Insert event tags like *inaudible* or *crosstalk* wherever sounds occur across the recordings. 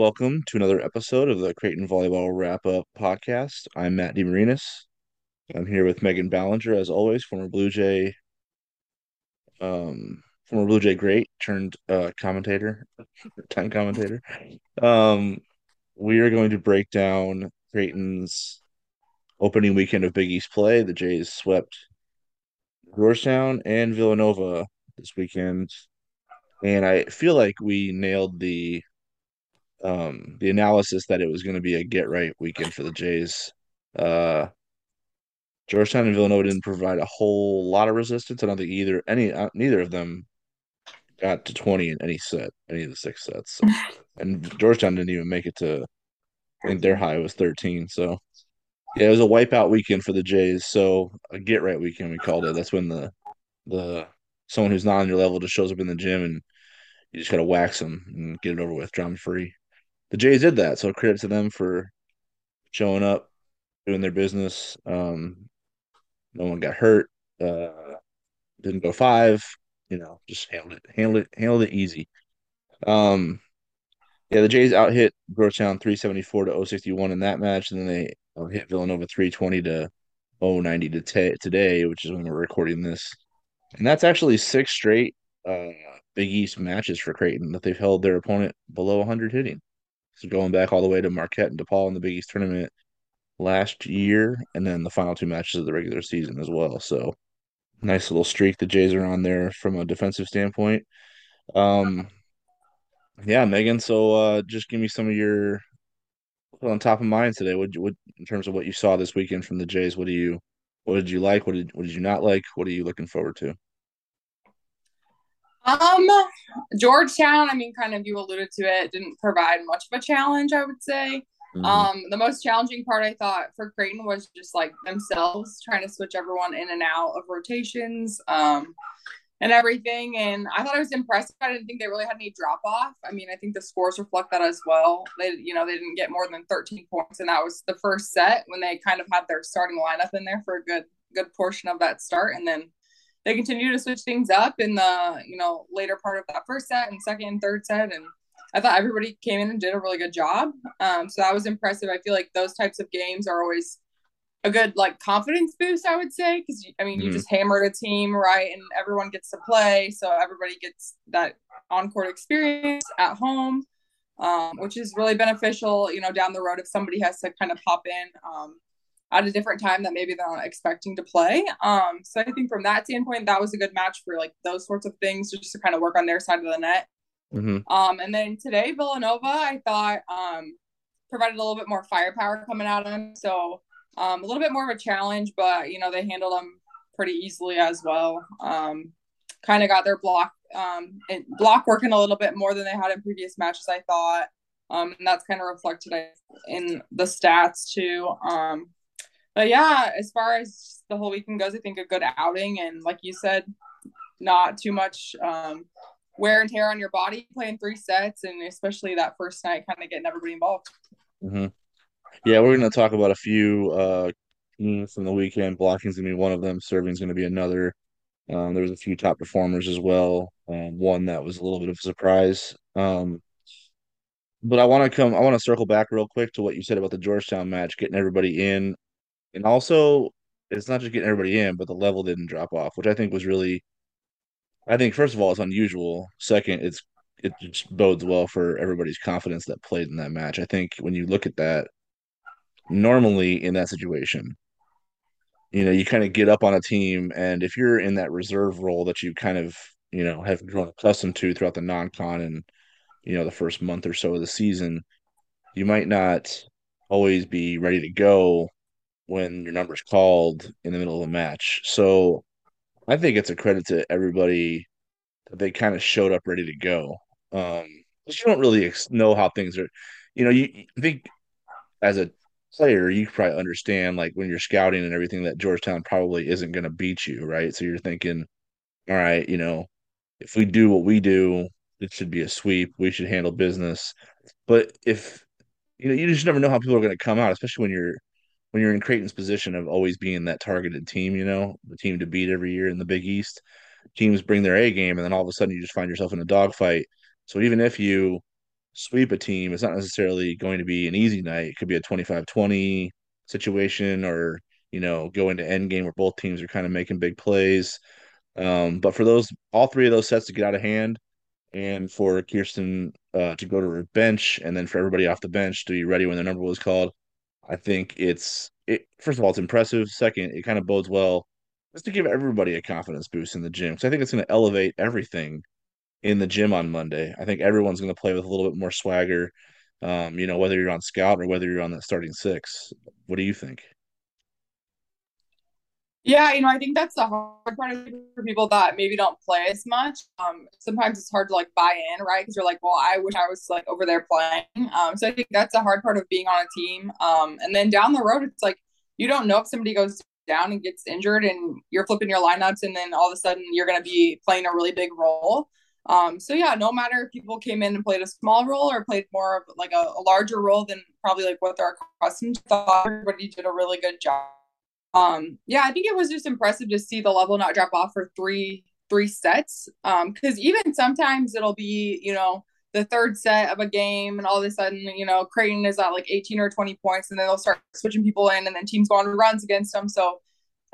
Welcome to another episode of the Creighton Volleyball Wrap Up Podcast. I'm Matt DeMarinis. I'm here with Megan Ballenger, as always, former Blue Jay, um, former Blue Jay great turned uh, commentator, time commentator. Um, we are going to break down Creighton's opening weekend of Big East play. The Jays swept Georgetown and Villanova this weekend, and I feel like we nailed the um the analysis that it was going to be a get right weekend for the Jays. Uh Georgetown and Villanova didn't provide a whole lot of resistance. I don't think either any uh, neither of them got to 20 in any set, any of the six sets. So. *laughs* and Georgetown didn't even make it to I think their high was 13. So yeah, it was a wipeout weekend for the Jays. So a get right weekend we called it. That's when the the someone who's not on your level just shows up in the gym and you just gotta wax them and get it over with, drama free the Jays did that. So credit to them for showing up, doing their business. Um, no one got hurt. Uh, didn't go five. You know, just handled it, handled it, handled it easy. Um, yeah, the Jays out hit Georgetown 374 to 061 in that match, and then they hit Villanova 320 to 090 to t- today, which is when we're recording this. And that's actually six straight uh, Big East matches for Creighton that they've held their opponent below 100 hitting. So going back all the way to Marquette and DePaul in the Big East tournament last year, and then the final two matches of the regular season as well. So nice little streak the Jays are on there from a defensive standpoint. Um, yeah, Megan. So uh, just give me some of your on top of mind today. What, what in terms of what you saw this weekend from the Jays? What do you what did you like? What did what did you not like? What are you looking forward to? Um, Georgetown, I mean, kind of you alluded to it, didn't provide much of a challenge, I would say. Mm-hmm. Um, the most challenging part I thought for Creighton was just like themselves trying to switch everyone in and out of rotations, um, and everything. And I thought I was impressed. I didn't think they really had any drop off. I mean, I think the scores reflect that as well. They, you know, they didn't get more than 13 points, and that was the first set when they kind of had their starting lineup in there for a good good portion of that start, and then they continue to switch things up in the you know later part of that first set and second and third set and i thought everybody came in and did a really good job um, so that was impressive i feel like those types of games are always a good like confidence boost i would say because i mean mm-hmm. you just hammered a team right and everyone gets to play so everybody gets that on-court experience at home um, which is really beneficial you know down the road if somebody has to kind of pop in um, at a different time that maybe they're not expecting to play. Um, so I think from that standpoint, that was a good match for like those sorts of things, just to kind of work on their side of the net. Mm-hmm. Um, and then today, Villanova, I thought um, provided a little bit more firepower coming at them. So um, a little bit more of a challenge, but you know they handled them pretty easily as well. Um, kind of got their block um, block working a little bit more than they had in previous matches, I thought. Um, and that's kind of reflected in the stats too. Um, but yeah, as far as the whole weekend goes, I think a good outing and like you said, not too much um, wear and tear on your body playing three sets and especially that first night kind of getting everybody involved. Mm-hmm. Yeah, we're going to talk about a few uh, from the weekend. Blocking's going to be one of them. Serving's going to be another. Um, there was a few top performers as well. Um, one that was a little bit of a surprise. Um, but I want to come. I want to circle back real quick to what you said about the Georgetown match, getting everybody in and also it's not just getting everybody in, but the level didn't drop off, which I think was really. I think first of all it's unusual. Second, it's it just bodes well for everybody's confidence that played in that match. I think when you look at that, normally in that situation, you know, you kind of get up on a team, and if you're in that reserve role that you kind of you know have grown accustomed to throughout the non-con and you know the first month or so of the season, you might not always be ready to go when your number's called in the middle of a match. So I think it's a credit to everybody that they kind of showed up ready to go. Um, you don't really ex- know how things are. You know, you, you think as a player, you probably understand like when you're scouting and everything that Georgetown probably isn't going to beat you, right? So you're thinking, all right, you know, if we do what we do, it should be a sweep. We should handle business. But if you know, you just never know how people are going to come out, especially when you're when you're in Creighton's position of always being that targeted team, you know, the team to beat every year in the Big East. Teams bring their A game, and then all of a sudden you just find yourself in a dogfight. So even if you sweep a team, it's not necessarily going to be an easy night. It could be a 25-20 situation or, you know, go into end game where both teams are kind of making big plays. Um, but for those all three of those sets to get out of hand and for Kirsten uh, to go to her bench and then for everybody off the bench to be ready when their number was called, I think it's it first of all, it's impressive. Second, it kind of bodes well just to give everybody a confidence boost in the gym. So I think it's going to elevate everything in the gym on Monday. I think everyone's going to play with a little bit more swagger. Um, you know, whether you're on scout or whether you're on that starting six. What do you think? Yeah, you know, I think that's the hard part for people that maybe don't play as much. Um, sometimes it's hard to like buy in, right? Because you're like, well, I wish I was like over there playing. Um, so I think that's the hard part of being on a team. Um, and then down the road, it's like you don't know if somebody goes down and gets injured, and you're flipping your lineups, and then all of a sudden you're going to be playing a really big role. Um, so yeah, no matter if people came in and played a small role or played more of like a, a larger role than probably like what they're accustomed to, thought everybody did a really good job um yeah i think it was just impressive to see the level not drop off for three three sets. Um because even sometimes it'll be you know the third set of a game and all of a sudden you know creighton is at like 18 or 20 points and then they'll start switching people in and then teams go on runs against them. So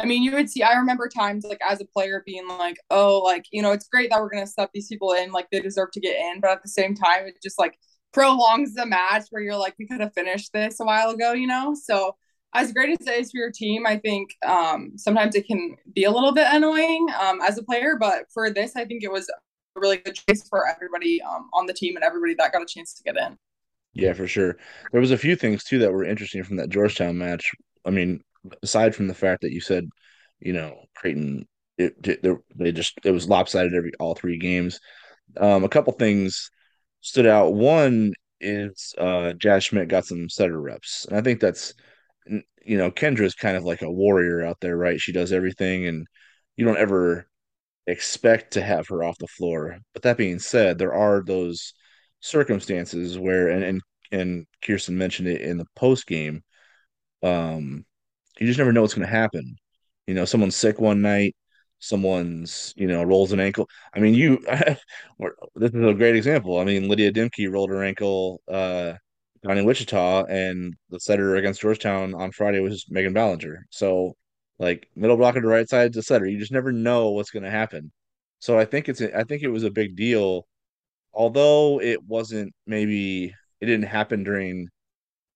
i mean you would see i remember times like as a player being like oh like you know it's great that we're gonna stuff these people in like they deserve to get in. But at the same time it just like prolongs the match where you're like we could have finished this a while ago you know? So as great as it is for your team, I think um, sometimes it can be a little bit annoying um, as a player. But for this, I think it was a really good choice for everybody um, on the team and everybody that got a chance to get in. Yeah, for sure. There was a few things too that were interesting from that Georgetown match. I mean, aside from the fact that you said, you know, Creighton, it, it they just it was lopsided every all three games. Um, a couple things stood out. One is uh, Jazz Schmidt got some setter reps, and I think that's you know, Kendra's kind of like a warrior out there, right? She does everything, and you don't ever expect to have her off the floor. But that being said, there are those circumstances where, and and, and Kirsten mentioned it in the post game, um, you just never know what's going to happen. You know, someone's sick one night, someone's you know rolls an ankle. I mean, you. *laughs* this is a great example. I mean, Lydia Dimke rolled her ankle. Uh, down in Wichita, and the setter against Georgetown on Friday was Megan Ballenger. So, like middle blocker to right side to setter, you just never know what's going to happen. So I think it's I think it was a big deal, although it wasn't maybe it didn't happen during.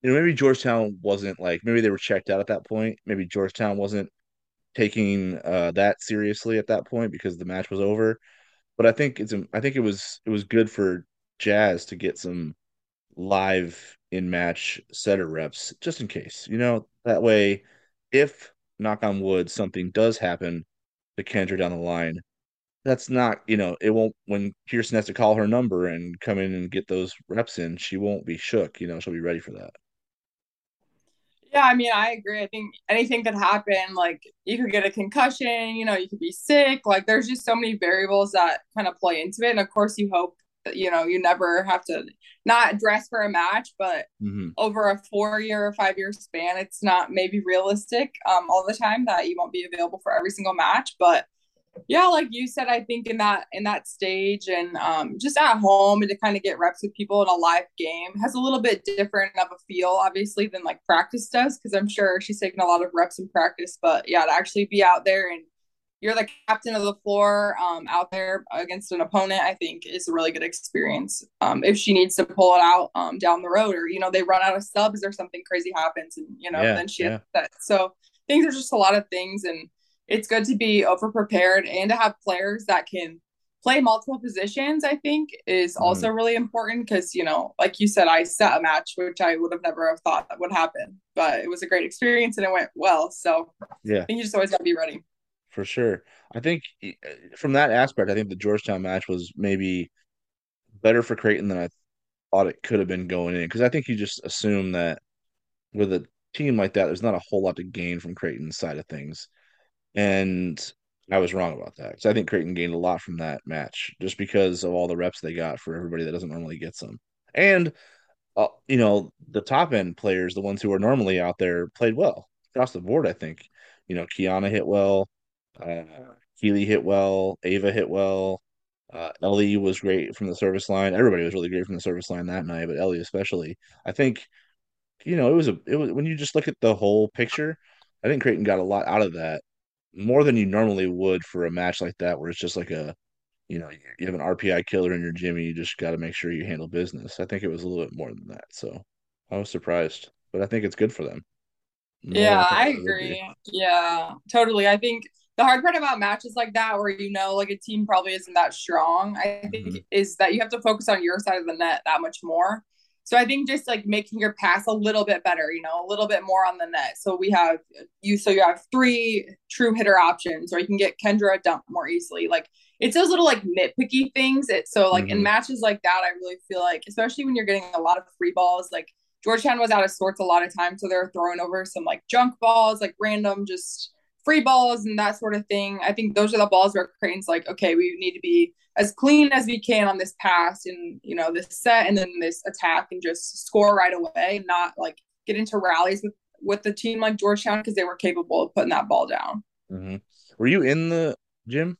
You know, maybe Georgetown wasn't like maybe they were checked out at that point. Maybe Georgetown wasn't taking uh, that seriously at that point because the match was over. But I think it's I think it was it was good for Jazz to get some live in match setter reps just in case. You know, that way, if knock on wood, something does happen to Kendra down the line, that's not, you know, it won't, when Kirsten has to call her number and come in and get those reps in, she won't be shook. You know, she'll be ready for that. Yeah, I mean, I agree. I think anything could happen. Like, you could get a concussion, you know, you could be sick. Like, there's just so many variables that kind of play into it. And of course, you hope you know, you never have to not dress for a match, but mm-hmm. over a four year or five year span, it's not maybe realistic um, all the time that you won't be available for every single match. But yeah, like you said, I think in that in that stage and um, just at home and to kind of get reps with people in a live game has a little bit different of a feel, obviously, than like practice does. Because I'm sure she's taking a lot of reps in practice, but yeah, to actually be out there and you're the captain of the floor um, out there against an opponent, I think is a really good experience. Um, if she needs to pull it out um, down the road, or you know they run out of subs or something crazy happens, and you know yeah, then she yeah. that. So things are just a lot of things, and it's good to be over prepared and to have players that can play multiple positions. I think is mm-hmm. also mm. really important because you know, like you said, I set a match which I would have never have thought that would happen, but it was a great experience and it went well. So yeah, I think you just always got to be ready for sure. I think eh, from that aspect, I think the Georgetown match was maybe better for Creighton than I thought it could have been going in because I think you just assume that with a team like that, there's not a whole lot to gain from Creighton's side of things, and I was wrong about that because I think Creighton gained a lot from that match just because of all the reps they got for everybody that doesn't normally get some, and uh, you know the top end players, the ones who are normally out there, played well across the board. I think you know Kiana hit well. Uh, Keely hit well. Ava hit well. Uh, Ellie was great from the service line. Everybody was really great from the service line that night, but Ellie especially. I think, you know, it was a it was when you just look at the whole picture, I think Creighton got a lot out of that, more than you normally would for a match like that, where it's just like a, you know, you have an RPI killer in your gym and you just got to make sure you handle business. I think it was a little bit more than that. So I was surprised, but I think it's good for them. More yeah, I, I agree. Yeah, totally. I think the hard part about matches like that where you know like a team probably isn't that strong i think mm-hmm. is that you have to focus on your side of the net that much more so i think just like making your pass a little bit better you know a little bit more on the net so we have you so you have three true hitter options or you can get kendra a dump more easily like it's those little like nitpicky things it so like mm-hmm. in matches like that i really feel like especially when you're getting a lot of free balls like georgetown was out of sorts a lot of times so they're throwing over some like junk balls like random just free balls and that sort of thing. I think those are the balls where Creighton's like, okay, we need to be as clean as we can on this pass and you know this set and then this attack and just score right away, not like get into rallies with with the team like Georgetown because they were capable of putting that ball down. Mm-hmm. Were you in the gym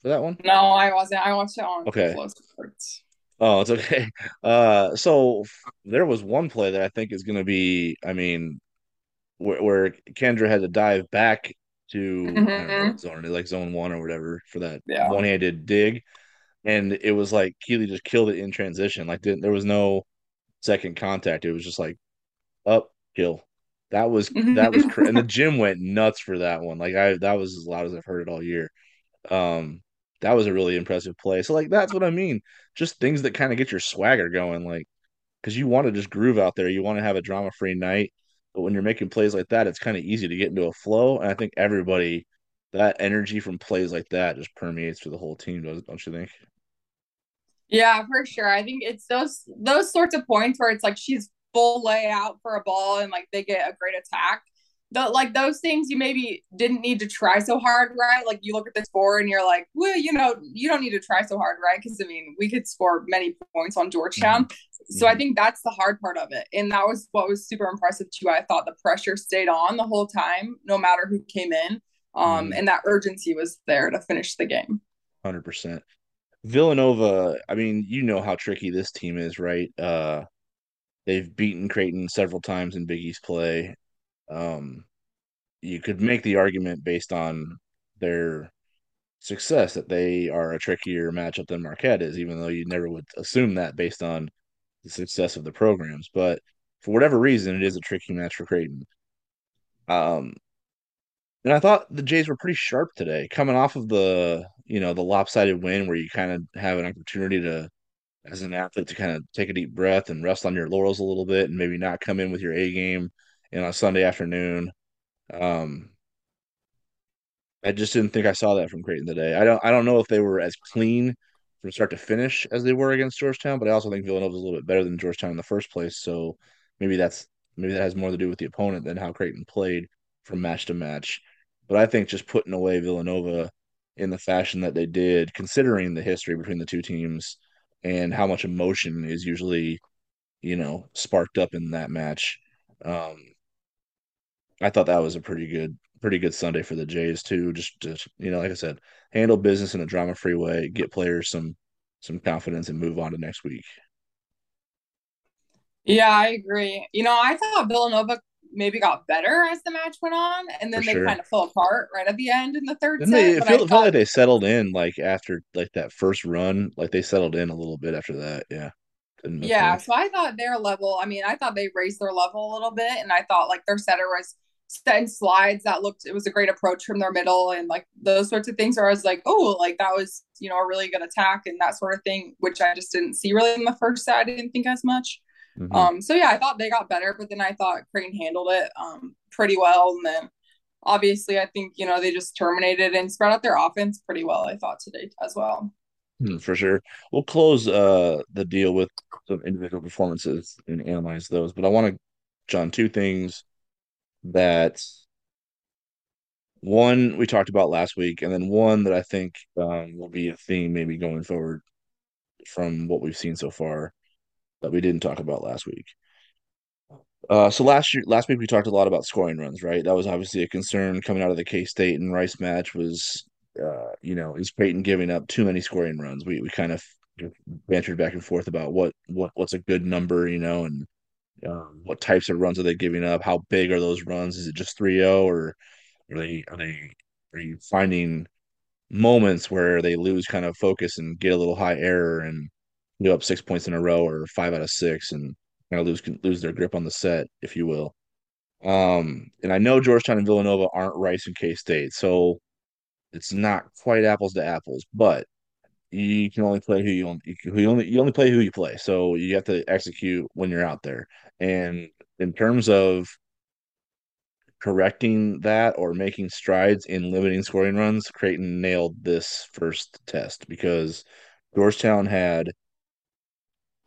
for that one? No, I wasn't. I watched it on okay. Oh, it's okay. *laughs* Uh, so there was one play that I think is going to be. I mean, where, where Kendra had to dive back to mm-hmm. zone like zone one or whatever for that yeah. one handed dig. And it was like Keeley just killed it in transition. Like didn't there was no second contact. It was just like up kill. That was that was cr- and the *laughs* gym went nuts for that one. Like I that was as loud as I've heard it all year. Um that was a really impressive play. So like that's what I mean. Just things that kind of get your swagger going like cuz you want to just groove out there. You want to have a drama-free night. But when you're making plays like that, it's kind of easy to get into a flow. And I think everybody, that energy from plays like that just permeates through the whole team, don't you think? Yeah, for sure. I think it's those those sorts of points where it's like she's full layout for a ball and like they get a great attack the like those things you maybe didn't need to try so hard, right? Like you look at this score and you're like, well, you know, you don't need to try so hard, right? Because I mean, we could score many points on Georgetown. Mm-hmm. So I think that's the hard part of it. And that was what was super impressive too. I thought the pressure stayed on the whole time, no matter who came in. Um, mm-hmm. and that urgency was there to finish the game. Hundred percent. Villanova, I mean, you know how tricky this team is, right? Uh they've beaten Creighton several times in Big East play. Um, you could make the argument based on their success that they are a trickier matchup than Marquette is, even though you never would assume that based on the success of the programs. But for whatever reason, it is a tricky match for Creighton. Um, and I thought the Jays were pretty sharp today, coming off of the you know the lopsided win, where you kind of have an opportunity to, as an athlete, to kind of take a deep breath and rest on your laurels a little bit, and maybe not come in with your A game you know, Sunday afternoon. Um, I just didn't think I saw that from Creighton today. I don't I don't know if they were as clean from start to finish as they were against Georgetown, but I also think Villanova is a little bit better than Georgetown in the first place. So maybe that's maybe that has more to do with the opponent than how Creighton played from match to match. But I think just putting away Villanova in the fashion that they did, considering the history between the two teams and how much emotion is usually, you know, sparked up in that match. Um, I thought that was a pretty good, pretty good Sunday for the Jays too. Just to you know, like I said, handle business in a drama free way, get players some some confidence, and move on to next week. Yeah, I agree. You know, I thought Villanova maybe got better as the match went on, and then for they sure. kind of fell apart right at the end in the 3rd set. They, it felt, thought... like they settled in like after like that first run, like they settled in a little bit after that. Yeah. Yeah, so I thought their level. I mean, I thought they raised their level a little bit, and I thought like their setter was setting slides that looked it was a great approach from their middle and like those sorts of things where I was like, oh, like that was, you know, a really good attack and that sort of thing, which I just didn't see really in the first set. I didn't think as much. Mm-hmm. Um, so yeah, I thought they got better, but then I thought Creighton handled it um pretty well. And then obviously I think, you know, they just terminated and spread out their offense pretty well, I thought today as well. Hmm, for sure. We'll close uh the deal with some individual performances and analyze those. But I want to John two things that one we talked about last week, and then one that I think um, will be a theme maybe going forward from what we've seen so far that we didn't talk about last week. Uh, so last year, last week we talked a lot about scoring runs, right? That was obviously a concern coming out of the K State and Rice match. Was uh, you know, is Creighton giving up too many scoring runs? We we kind of bantered back and forth about what what what's a good number, you know, and um, what types of runs are they giving up? How big are those runs? Is it just 3-0 or are they are they are you finding moments where they lose kind of focus and get a little high error and give up six points in a row or five out of six and kind of lose lose their grip on the set, if you will. Um, and I know Georgetown and Villanova aren't Rice and K State, so it's not quite apples to apples, but you can only play who you you only you only play who you play. So you have to execute when you're out there. And in terms of correcting that or making strides in limiting scoring runs, Creighton nailed this first test because Georgetown had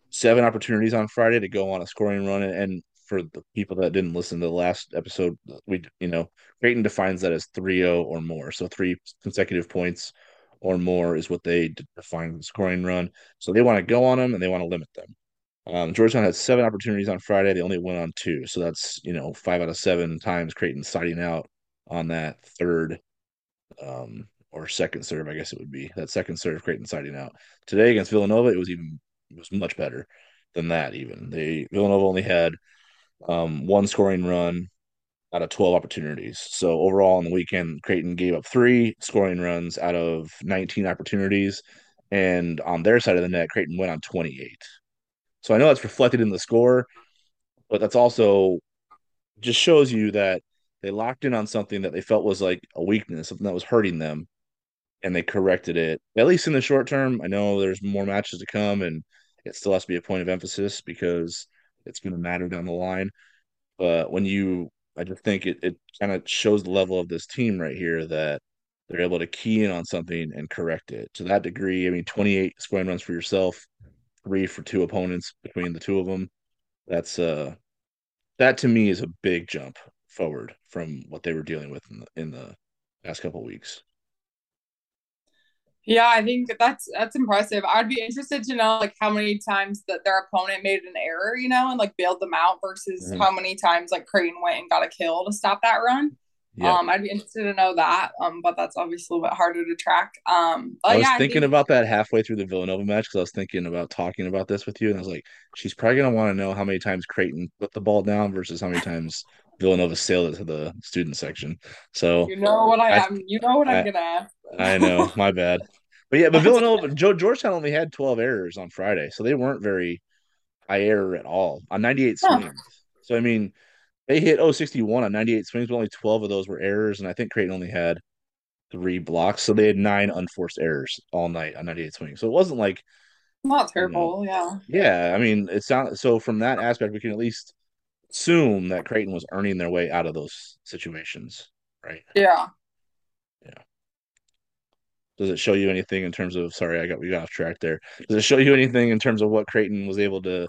seven opportunities on Friday to go on a scoring run. And for the people that didn't listen to the last episode, we you know Creighton defines that as 3-0 or more, so three consecutive points or more is what they define the scoring run. So they want to go on them and they want to limit them. Um, Georgetown had seven opportunities on Friday. They only went on two. So that's, you know, five out of seven times Creighton siding out on that third um, or second serve, I guess it would be. That second serve, Creighton siding out. Today against Villanova, it was even it was much better than that even. They Villanova only had um, one scoring run out of 12 opportunities. So overall on the weekend, Creighton gave up three scoring runs out of 19 opportunities. And on their side of the net, Creighton went on 28. So I know that's reflected in the score, but that's also just shows you that they locked in on something that they felt was like a weakness, something that was hurting them, and they corrected it. At least in the short term, I know there's more matches to come, and it still has to be a point of emphasis because it's going to matter down the line. But when you I just think it, it kind of shows the level of this team right here that they're able to key in on something and correct it to that degree. I mean, 28 scoring runs for yourself, three for two opponents between the two of them. That's uh, that to me is a big jump forward from what they were dealing with in the, in the past couple weeks. Yeah, I think that's that's impressive. I'd be interested to know like how many times that their opponent made an error, you know, and like bailed them out versus mm-hmm. how many times like Creighton went and got a kill to stop that run. Yeah. Um, I'd be interested to know that. Um, but that's obviously a little bit harder to track. Um, I was yeah, thinking I think... about that halfway through the Villanova match because I was thinking about talking about this with you, and I was like, she's probably gonna want to know how many times Creighton put the ball down versus how many times Villanova sailed it to the student section. So you know what I, I am. You know what I, am gonna ask. I know. *laughs* My bad. But yeah, but *laughs* Villanova, Joe Georgetown only had 12 errors on Friday, so they weren't very high error at all on 98 swings. Huh. So I mean, they hit 061 on 98 swings, but only 12 of those were errors, and I think Creighton only had three blocks, so they had nine unforced errors all night on 98 swings. So it wasn't like not terrible, you know, yeah. Yeah, I mean, it's not so from that aspect, we can at least assume that Creighton was earning their way out of those situations, right? Yeah. Yeah. Does it show you anything in terms of sorry, I got we got off track there. Does it show you anything in terms of what Creighton was able to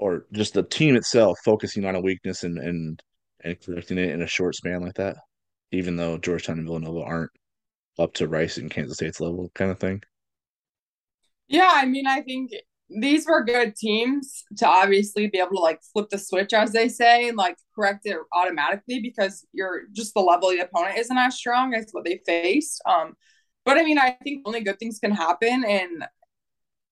or just the team itself focusing on a weakness and and and correcting it in a short span like that, even though Georgetown and Villanova aren't up to Rice and Kansas State's level kind of thing. Yeah, I mean, I think these were good teams to obviously be able to like flip the switch, as they say, and like correct it automatically because you're just the level of the opponent isn't as strong as what they faced. Um, but I mean, I think only good things can happen, and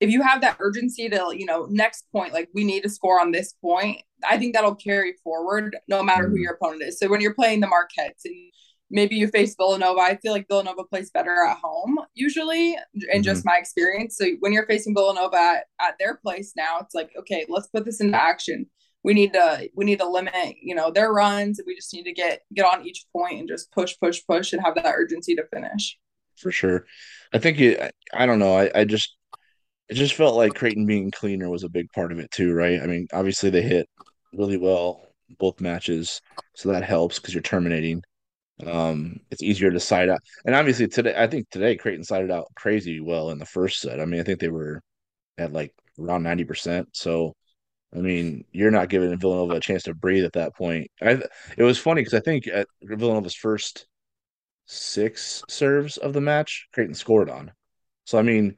if you have that urgency to you know next point like we need to score on this point i think that'll carry forward no matter mm-hmm. who your opponent is. So when you're playing the marquettes and maybe you face villanova i feel like villanova plays better at home usually in mm-hmm. just my experience. So when you're facing villanova at, at their place now it's like okay let's put this into action. We need to we need to limit you know their runs we just need to get get on each point and just push push push and have that urgency to finish. For sure. I think you i don't know i, I just it just felt like Creighton being cleaner was a big part of it too, right? I mean, obviously they hit really well both matches, so that helps because you're terminating. Um, it's easier to side out, and obviously today, I think today Creighton sided out crazy well in the first set. I mean, I think they were at like around ninety percent. So, I mean, you're not giving Villanova a chance to breathe at that point. I it was funny because I think at Villanova's first six serves of the match, Creighton scored on. So I mean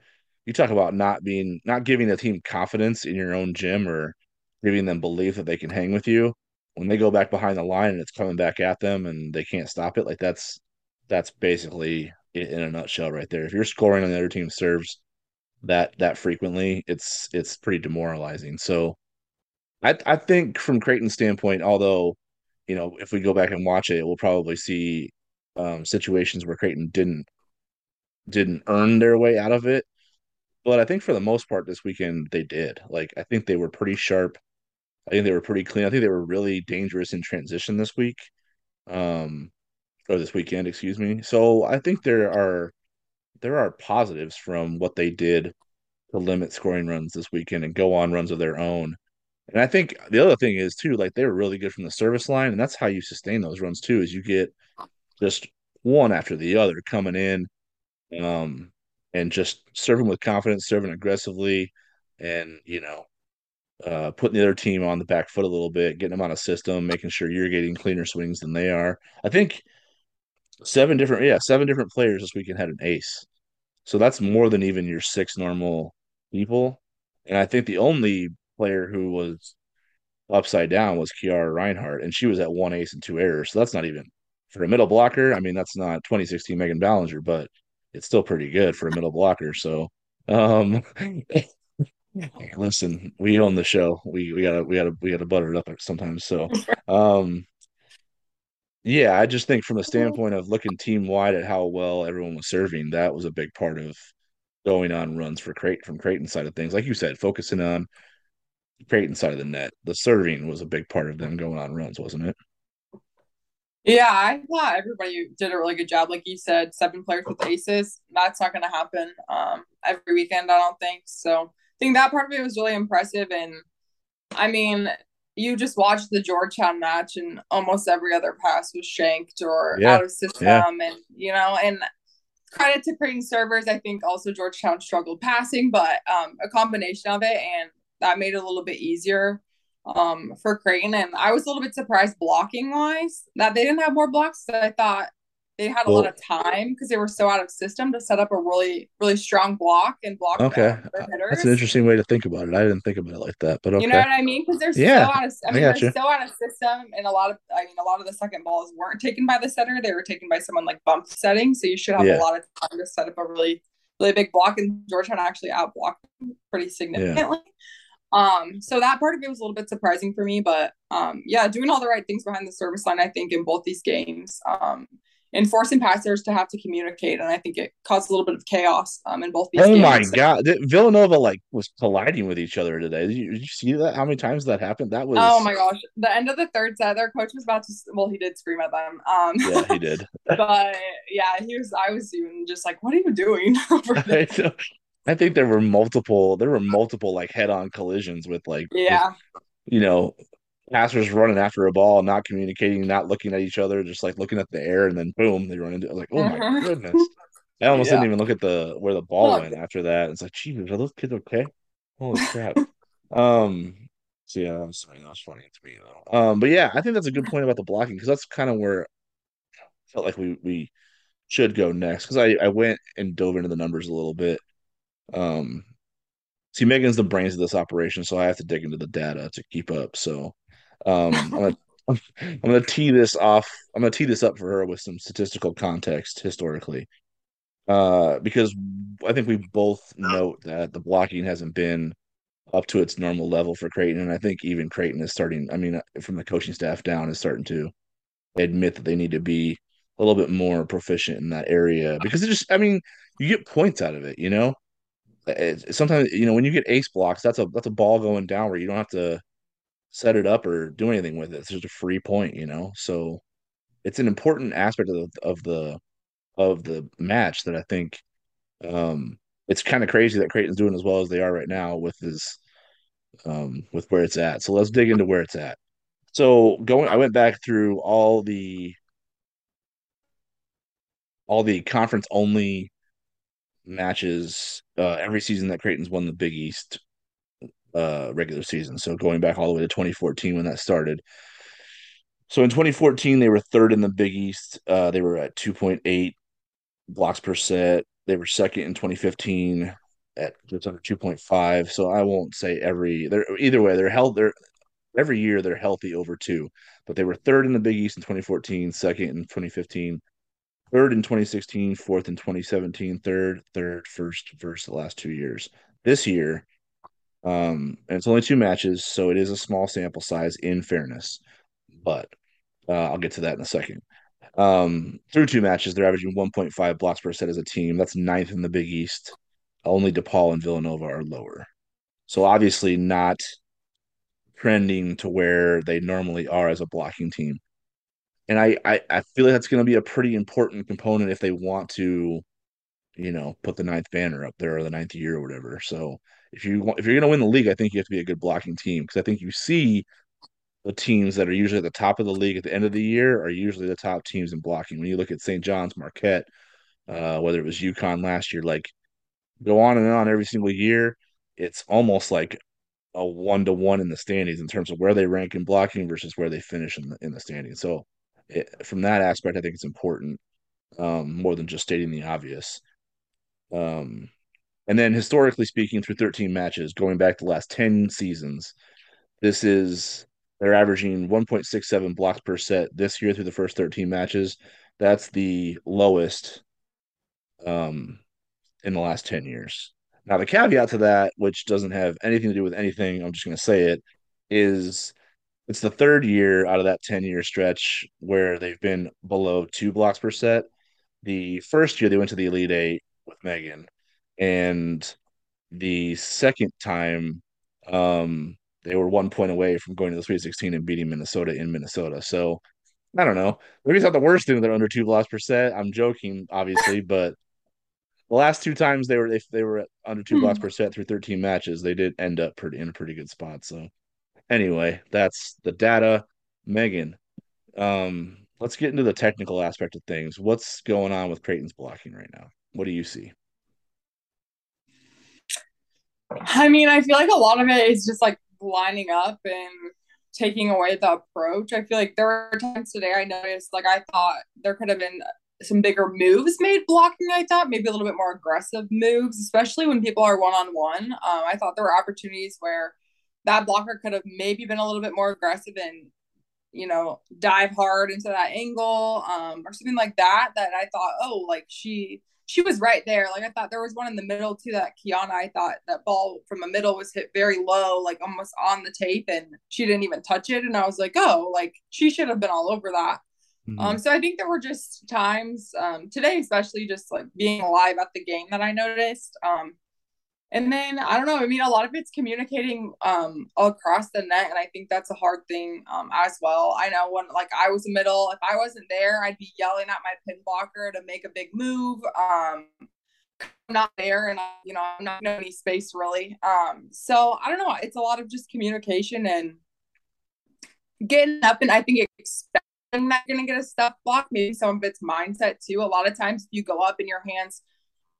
you talk about not being not giving the team confidence in your own gym or giving them belief that they can hang with you when they go back behind the line and it's coming back at them and they can't stop it like that's that's basically in, in a nutshell right there. If you're scoring on the other team serves that that frequently, it's it's pretty demoralizing. So I I think from Creighton's standpoint, although you know if we go back and watch it, we'll probably see um, situations where Creighton didn't didn't earn their way out of it. But I think for the most part this weekend they did. Like I think they were pretty sharp. I think they were pretty clean. I think they were really dangerous in transition this week. Um or this weekend, excuse me. So I think there are there are positives from what they did to limit scoring runs this weekend and go on runs of their own. And I think the other thing is too, like they were really good from the service line, and that's how you sustain those runs too, is you get just one after the other coming in, um, and just serving with confidence, serving aggressively, and you know, uh, putting the other team on the back foot a little bit, getting them on a system, making sure you're getting cleaner swings than they are. I think seven different, yeah, seven different players this weekend had an ace, so that's more than even your six normal people. And I think the only player who was upside down was Kiara Reinhardt, and she was at one ace and two errors. So that's not even for a middle blocker. I mean, that's not 2016 Megan Ballenger, but it's still pretty good for a middle blocker. So, um, *laughs* listen, we own the show. We we gotta we gotta we gotta butter it up sometimes. So, um, yeah, I just think from a standpoint of looking team wide at how well everyone was serving, that was a big part of going on runs for Creighton from Creighton side of things. Like you said, focusing on Creighton side of the net. The serving was a big part of them going on runs, wasn't it? Yeah, I thought everybody did a really good job. Like you said, seven players with aces. That's not going to happen um, every weekend, I don't think. So I think that part of it was really impressive. And I mean, you just watched the Georgetown match, and almost every other pass was shanked or yeah. out of system. Yeah. And, you know, and credit to Creighton servers. I think also Georgetown struggled passing, but um, a combination of it. And that made it a little bit easier um, for Creighton. And I was a little bit surprised blocking wise that they didn't have more blocks. I thought they had a well, lot of time because they were so out of system to set up a really really strong block and block. Okay, that's an interesting way to think about it. I didn't think about it like that, but okay. You know what I mean? Because they're yeah, so out of. I mean, I they're so out of system, and a lot of I mean, a lot of the second balls weren't taken by the setter; they were taken by someone like bump setting. So you should have yeah. a lot of time to set up a really really big block, and Georgetown actually outblocked pretty significantly. Yeah. Um, so that part of it was a little bit surprising for me, but um, yeah, doing all the right things behind the service line, I think, in both these games. Um, and forcing passers to have to communicate, and I think it caused a little bit of chaos um, in both these. Oh games. my god, Villanova like was colliding with each other today. Did you, did you, see that? How many times that happened? That was. Oh my gosh, the end of the third set, their coach was about to. Well, he did scream at them. Um, yeah, he did. *laughs* but yeah, he was. I was even just like, "What are you doing?" *laughs* *laughs* I think there were multiple. There were multiple like head-on collisions with like. Yeah. With, you know, passers running after a ball, not communicating, not looking at each other, just like looking at the air, and then boom, they run into. I was like, oh my mm-hmm. goodness! I almost yeah. didn't even look at the where the ball went after that. It's like, Jesus, are those kids okay? Holy crap! um, so yeah, that was funny. That was funny to me though. Um, but yeah, I think that's a good point about the blocking because that's kind of where I felt like we we should go next because I I went and dove into the numbers a little bit. Um, see, Megan's the brains of this operation, so I have to dig into the data to keep up. So um, I'm gonna *laughs* I'm gonna tee this off. I'm gonna tee this up for her with some statistical context historically, uh, because I think we both note that the blocking hasn't been up to its normal level for Creighton, and I think even Creighton is starting. I mean, from the coaching staff down, is starting to admit that they need to be a little bit more proficient in that area because it just. I mean, you get points out of it, you know. It, sometimes you know when you get ace blocks, that's a that's a ball going down where you don't have to set it up or do anything with it. It's just a free point, you know. So it's an important aspect of the of the of the match that I think um it's kind of crazy that Creighton's doing as well as they are right now with his um with where it's at. So let's dig into where it's at. So going I went back through all the all the conference only matches uh every season that Creighton's won the Big East uh, regular season. So going back all the way to 2014 when that started. So in 2014, they were third in the Big East. Uh, they were at 2.8 blocks per set. They were second in 2015 at just under 2.5. So I won't say every. They're either way. They're held. They're every year they're healthy over two. But they were third in the Big East in 2014, second in 2015, third in 2016, fourth in 2017, third, third, first, first the last two years. This year, um, and it's only two matches, so it is a small sample size in fairness, but uh, I'll get to that in a second. Um, through two matches, they're averaging 1.5 blocks per set as a team. That's ninth in the Big East. Only DePaul and Villanova are lower. So obviously not trending to where they normally are as a blocking team. And I, I, I feel like that's going to be a pretty important component if they want to, you know, put the ninth banner up there or the ninth year or whatever. So if you want, if you're going to win the league, I think you have to be a good blocking team because I think you see the teams that are usually at the top of the league at the end of the year are usually the top teams in blocking. When you look at St. John's, Marquette, uh, whether it was UConn last year, like go on and on every single year, it's almost like a one to one in the standings in terms of where they rank in blocking versus where they finish in the in the standings. So it, from that aspect, I think it's important um, more than just stating the obvious. Um, and then historically speaking, through 13 matches, going back to the last 10 seasons, this is they're averaging 1.67 blocks per set this year through the first 13 matches. That's the lowest um, in the last 10 years. Now, the caveat to that, which doesn't have anything to do with anything, I'm just going to say it, is it's the third year out of that 10 year stretch where they've been below two blocks per set. The first year they went to the Elite Eight with Megan, and the second time um, they were one point away from going to the Sweet 16 and beating Minnesota in Minnesota. So I don't know. Maybe it's not the worst thing that they're under two blocks per set. I'm joking, obviously, *laughs* but the last two times they were they, they were under two blocks per set through 13 matches, they did end up pretty in a pretty good spot. So anyway, that's the data. Megan, um, let's get into the technical aspect of things. What's going on with Creighton's blocking right now? What do you see? I mean, I feel like a lot of it is just like lining up and taking away the approach. I feel like there were times today I noticed like I thought there could have been some bigger moves made blocking. I thought maybe a little bit more aggressive moves, especially when people are one on one. I thought there were opportunities where that blocker could have maybe been a little bit more aggressive and you know dive hard into that angle um, or something like that. That I thought, oh, like she she was right there. Like I thought there was one in the middle too that Kiana, I thought that ball from the middle was hit very low, like almost on the tape, and she didn't even touch it. And I was like, oh, like she should have been all over that. Mm-hmm. Um, so I think there were just times um, today, especially just like being alive at the game that I noticed. Um, and then I don't know. I mean, a lot of it's communicating um, across the net, and I think that's a hard thing um, as well. I know when like I was middle, if I wasn't there, I'd be yelling at my pin blocker to make a big move. Um, I'm not there, and I, you know I'm not in any space really. Um, so I don't know. It's a lot of just communication and getting up, and I think expecting that you're gonna get a stuff block. Maybe some of it's mindset too. A lot of times, if you go up in your hands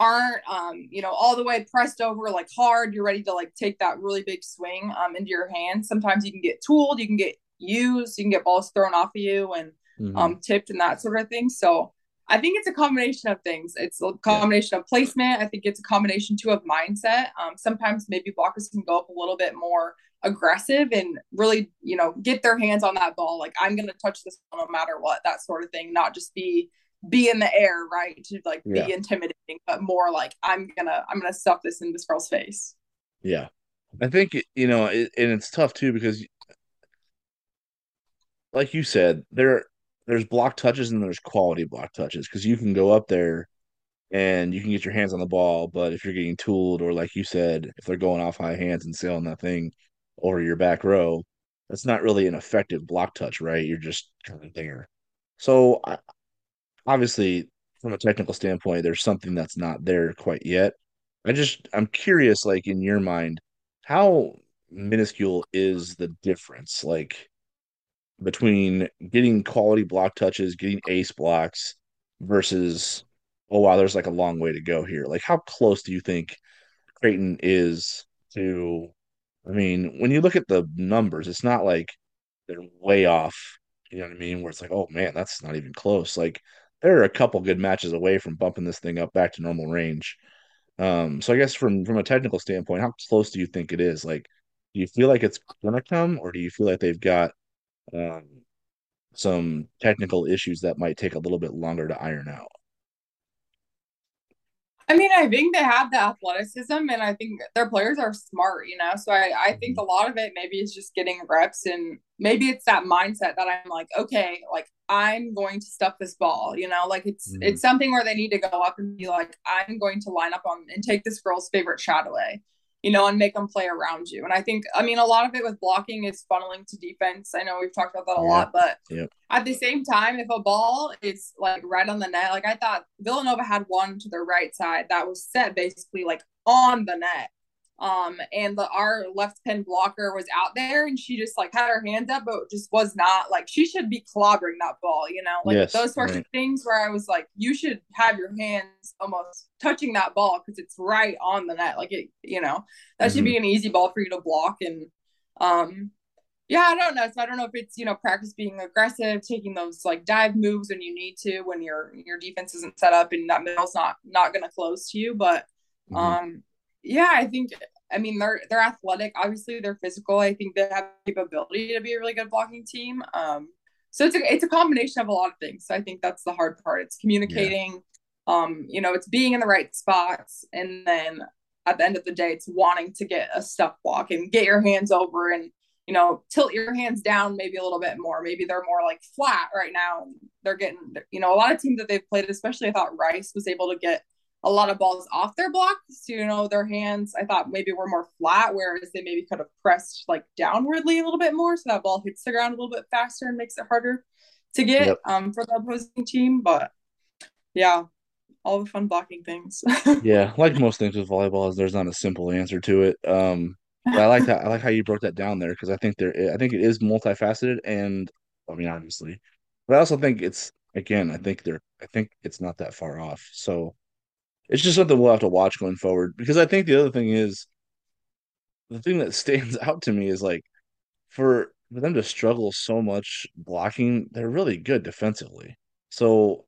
aren't um you know all the way pressed over like hard you're ready to like take that really big swing um into your hand sometimes you can get tooled you can get used you can get balls thrown off of you and mm-hmm. um tipped and that sort of thing. So i think it's a combination of things. It's a combination yeah. of placement. I think it's a combination too of mindset. Um sometimes maybe blockers can go up a little bit more aggressive and really you know get their hands on that ball. Like i'm gonna touch this no matter what that sort of thing not just be be in the air, right? To like yeah. be intimidating, but more like I'm gonna I'm gonna stuff this in this girl's face. Yeah, I think you know, it, and it's tough too because, like you said, there there's block touches and there's quality block touches because you can go up there and you can get your hands on the ball, but if you're getting tooled or like you said, if they're going off high hands and sailing that thing over your back row, that's not really an effective block touch, right? You're just kind of there. So I, obviously from a technical standpoint, there's something that's not there quite yet. I just I'm curious, like in your mind, how minuscule is the difference, like between getting quality block touches, getting ace blocks versus oh wow, there's like a long way to go here. Like how close do you think Creighton is to I mean, when you look at the numbers, it's not like they're way off. You know what I mean? Where it's like, oh man, that's not even close. Like they're a couple good matches away from bumping this thing up back to normal range. Um, so I guess from from a technical standpoint, how close do you think it is? Like, do you feel like it's gonna come, or do you feel like they've got um, some technical issues that might take a little bit longer to iron out? I mean, I think they have the athleticism and I think their players are smart, you know. So I, I think Mhm. a lot of it maybe is just getting reps and maybe it's that mindset that I'm like, okay, like I'm going to stuff this ball, you know, like it's Mhm. it's something where they need to go up and be like, I'm going to line up on and take this girl's favorite shot away, you know, and make them play around you. And I think, I mean, a lot of it with blocking is funneling to defense. I know we've talked about that a Yeah. lot, but Yep. at the same time, if a ball is like right on the net, like I thought Villanova had one to their right side that was set basically like on the net. Um, and the our left pin blocker was out there and she just like had her hands up, but just was not like she should be clobbering that ball, you know, like Yes, those sorts right. of things where I was like, you should have your hands almost touching that ball because it's right on the net. Like it, you know, that should Mhm. be an easy ball for you to block. And um yeah, I don't know. So I don't know if it's you know practice being aggressive, taking those like dive moves when you need to when your your defense isn't set up and that middle's not not going to close to you. But Mhm. um, yeah, I think I mean they're they're athletic. Obviously, they're physical. I think they have the capability to be a really good blocking team. Um, so it's a it's a combination of a lot of things. So I think that's the hard part. It's communicating. Um, you know, it's being in the right spots, and then at the end of the day, it's wanting to get a stuff block and get your hands over and you know, tilt your hands down maybe a little bit more. Maybe they're more like flat right now. They're getting, you know, a lot of teams that they've played, especially I thought Rice was able to get a lot of balls off their block. So, you know, their hands, I thought maybe were more flat, whereas they maybe could have pressed like downwardly a little bit more. So that ball hits the ground a little bit faster and makes it harder to get Yep. um, for the opposing team. But yeah, all the fun blocking things. *laughs* Yeah, like most things with volleyball, is there's not a simple answer to it. Um, but I like that. I like how you broke that down there because I think there, I think it is multifaceted, and I mean, obviously, but I also think it's again, I think they're, I think it's not that far off. So it's just something we'll have to watch going forward. Because I think the other thing is, the thing that *laughs* stands out to me is like for for them to struggle so much blocking, they're really good defensively. So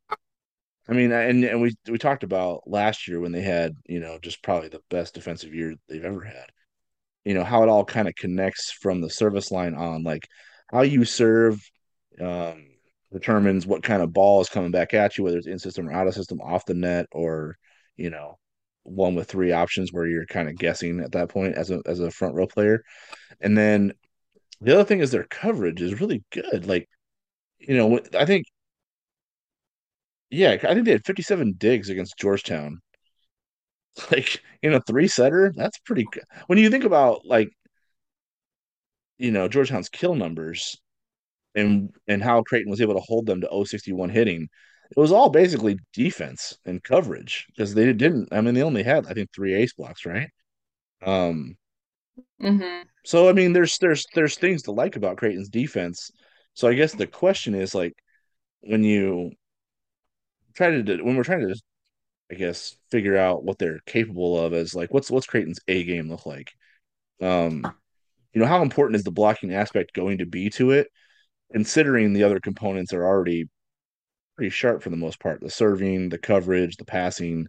I mean, and and we we talked about last year when they had, you know, just probably the best defensive year they've ever had. You know, how it all kind of connects from the service line on, like how you serve um determines what kind of ball is coming back at you, whether it's in system or out of system, off the net, or, you know, one with three options where you're kind of guessing at that point as a as a front row player. And then the other thing is their coverage is really good. Like, you know, I think yeah, I think they had 57 digs against Georgetown. *laughs* Like in a three setter, that's pretty good. When you think about like, you know, Georgetown's kill numbers and and how Creighton was able to hold them to 061 hitting, it was all basically defense and coverage because they didn't. I mean, they only had I think three ace blocks, right? Um, mm-hmm. so I mean, there's there's there's things to like about Creighton's defense. So I guess the question is like when you try to when we're trying to I guess figure out what they're capable of as like what's what's Creighton's A game look like. Um, you know, how important is the blocking aspect going to be to it, considering the other components are already pretty sharp for the most part. The serving, the coverage, the passing,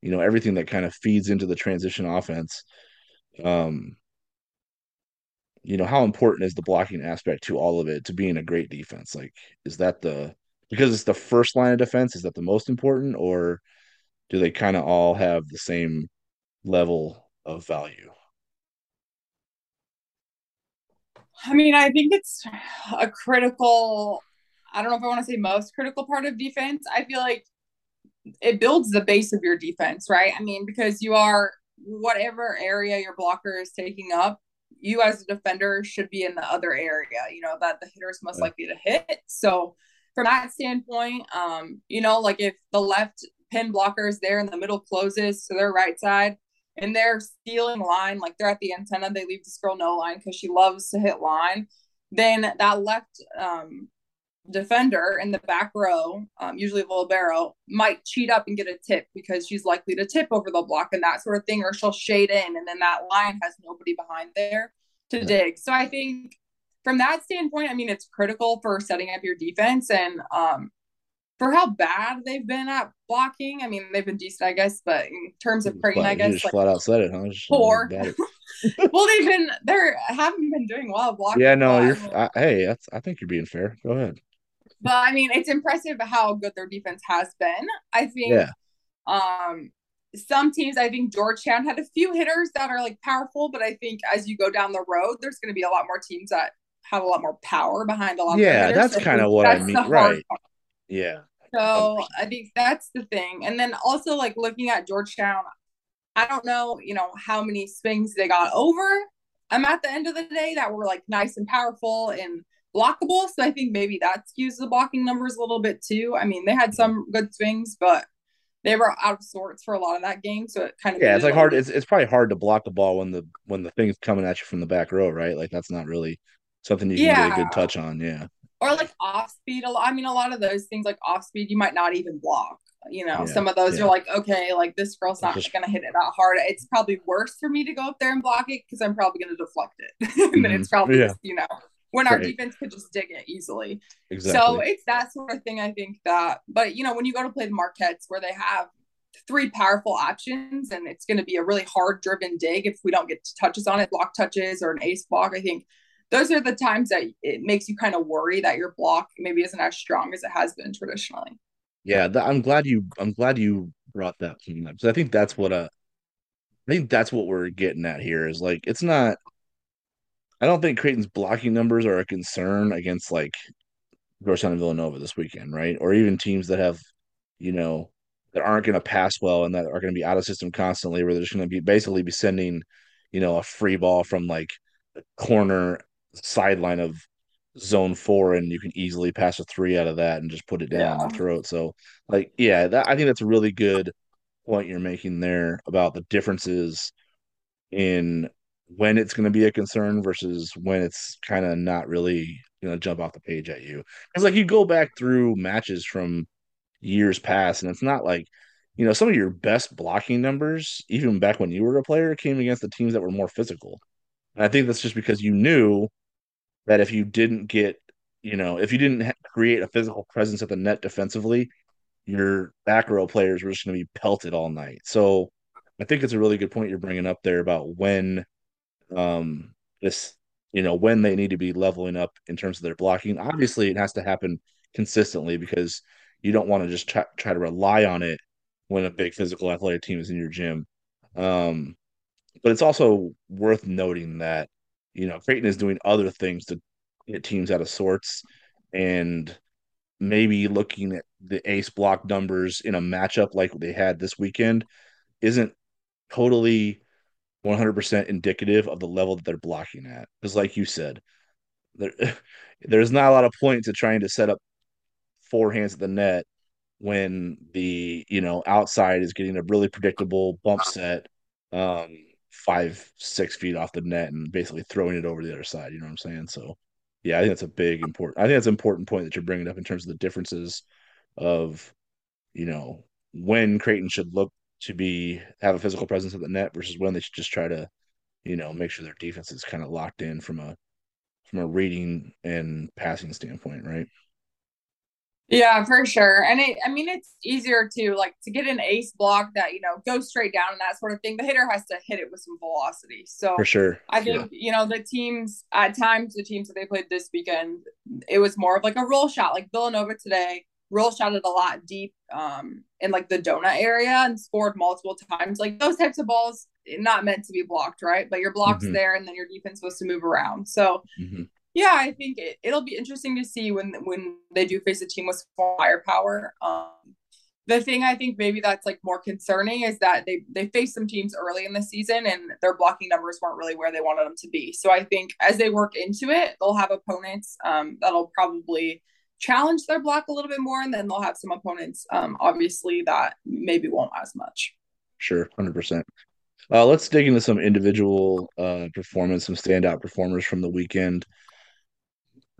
you know, everything that kind of feeds into the transition offense. Um, you know, how important is the blocking aspect to all of it to being a great defense? Like, is that the because it's the first line of defense, is that the most important, or do they kind of all have the same level of value? I mean, I think it's a critical, I don't know if I want to say most critical part of defense. I feel like it builds the base of your defense, right? I mean, because you are whatever area your blocker is taking up, you as a defender should be in the other area, you know, that the hitter is most Right. likely to hit. So from that standpoint, um, you know, like if the left pin blocker is there and the middle closes to their right side and they're stealing line, like they're at the antenna, they leave this girl no line because she loves to hit line, then that left um defender in the back row, um, usually the libero, might cheat up and get a tip because she's likely to tip over the block and that sort of thing, or she'll shade in, and then that line has nobody behind there to Yeah. dig. So I think from that standpoint, I mean, it's critical for setting up your defense and um, for how bad they've been at blocking. I mean, they've been decent, I guess, but in terms of Creighton, I guess just like flat out said it, huh? Just, poor. *laughs* well, they've been they're haven't been doing well blocking. Yeah, no, you're. I, hey, that's. I think you're being fair. Go ahead. But I mean, it's impressive how good their defense has been. I think Yeah. um some teams, I think Georgetown had a few hitters that are like powerful, but I think as you go down the road, there's going to be a lot more teams that have a lot more power behind a lot. Yeah, that's so kind of what I mean, right? Part. Yeah. So I think that's the thing, and then also like looking at Georgetown, I don't know, you know, how many swings they got over. I'm at the end of the day that were like nice and powerful and blockable. So I think maybe that skews the blocking numbers a little bit too. I mean, they had some good swings, but they were out of sorts for a lot of that game. So it kind of yeah, it's like hard. It's, it's probably hard to block the ball when the when the thing's coming at you from the back row, right? Like that's not really something you can yeah. get a good touch on. Yeah. Or like off speed. I mean, a lot of those things like off speed, you might not even block. You know, yeah. some of those yeah. are like, okay, like this girl's not just gonna hit it that hard. It's probably worse for me to go up there and block it because I'm probably gonna deflect it. and *laughs* mm-hmm. then it's probably just, you know when our right. defense could just dig it easily. Exactly. So it's that sort of thing. I think that, but you know, when you go to play the Marquettes where they have three powerful options and it's going to be a really hard driven dig if we don't get touches on it, block touches or an ace block. I think those are the times that it makes you kind of worry that your block maybe isn't as strong as it has been traditionally. Yeah, I'm glad you. I'm glad you brought that up because I think that's what a. Uh, I think that's what we're getting at here is like it's not I don't think Creighton's blocking numbers are a concern against like Georgetown and Villanova this weekend, right? Or even teams that have, you know, that aren't going to pass well and that are going to be out of system constantly, where they're just going to be basically be sending, you know, a free ball from like the corner sideline of zone four, and you can easily pass a three out of that and just put it down yeah. the throat. So, like, yeah, that, I think that's a really good point you're making there about the differences in when it's going to be a concern versus when it's kind of not really going to jump off the page at you. It's like you go back through matches from years past, and it's not like you know some of your best blocking numbers, even back when you were a player, came against the teams that were more physical. And I think that's just because you knew that if you didn't get, you know, if you didn't create a physical presence at the net defensively, your back row players were just going to be pelted all night. So I think it's a really good point you're bringing up there about when um, this, you know, when they need to be leveling up in terms of their blocking. Obviously, it has to happen consistently because you don't want to just try, try to rely on it when a big physical athletic team is in your gym. Um, but it's also worth noting that, you know, Creighton is doing other things to get teams out of sorts and maybe looking at the ace block numbers in a matchup like they had this weekend isn't totally 100% indicative of the level that they're blocking at. Because, like you said, there, *laughs* there's not a lot of point to trying to set up four hands at the net when the you know outside is getting a really predictable bump set um five six feet off the net and basically throwing it over the other side you know what i'm saying so yeah i think that's a big important i think that's an important point that you're bringing up in terms of the differences of you know when creighton should look to be have a physical presence at the net versus when they should just try to, you know, make sure their defense is kind of locked in from a from a reading and passing standpoint, right? Yeah, for sure. And it, I mean, it's easier to like to get an ace block that, you know, goes straight down and that sort of thing. The hitter has to hit it with some velocity. So for sure. I think, yeah. you know, the teams at times, the teams that they played this weekend, it was more of like a roll shot, like Villanova today roll shot it a lot deep um, in like the donut area and scored multiple times. Like those types of balls, not meant to be blocked, right? But your block's mm-hmm. there, and then your defense supposed to move around. So. Mm-hmm. Yeah, I think it, it'll be interesting to see when when they do face a team with firepower. Um, the thing I think maybe that's like more concerning is that they they faced some teams early in the season and their blocking numbers weren't really where they wanted them to be. So I think as they work into it, they'll have opponents um, that'll probably challenge their block a little bit more, and then they'll have some opponents, um, obviously, that maybe won't as much. Sure, hundred percent. Uh, let's dig into some individual uh, performance, some standout performers from the weekend.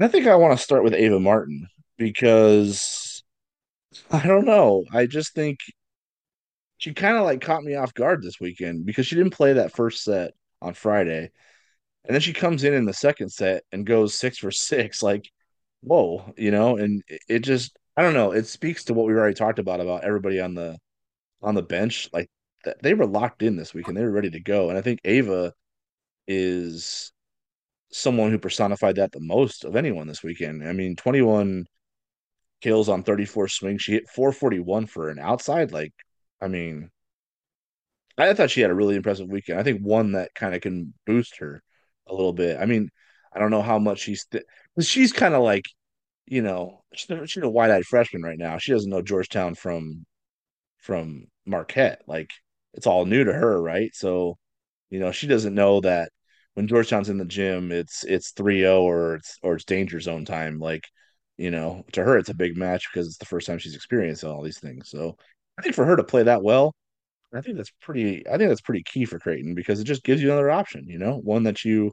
I think I want to start with Ava Martin because I don't know. I just think she kind of like caught me off guard this weekend because she didn't play that first set on Friday. And then she comes in in the second set and goes six for six. Like whoa, you know, and it just I don't know, it speaks to what we've already talked about about everybody on the on the bench. Like they were locked in this week and they were ready to go. And I think Ava is someone who personified that the most of anyone this weekend. I mean, 21 kills on 34 swings. She hit 441 for an outside. Like, I mean, I thought she had a really impressive weekend. I think one that kind of can boost her a little bit. I mean, I don't know how much she's th- she's kind of like, you know, she's, a wide-eyed freshman right now. She doesn't know Georgetown from from Marquette. Like it's all new to her, right? So, you know, she doesn't know that when Georgetown's in the gym, it's it's 3-0 or it's or it's danger zone time. Like, you know, to her it's a big match because it's the first time she's experiencing all these things. So I think for her to play that well, I think that's pretty I think that's pretty key for Creighton because it just gives you another option, you know, one that you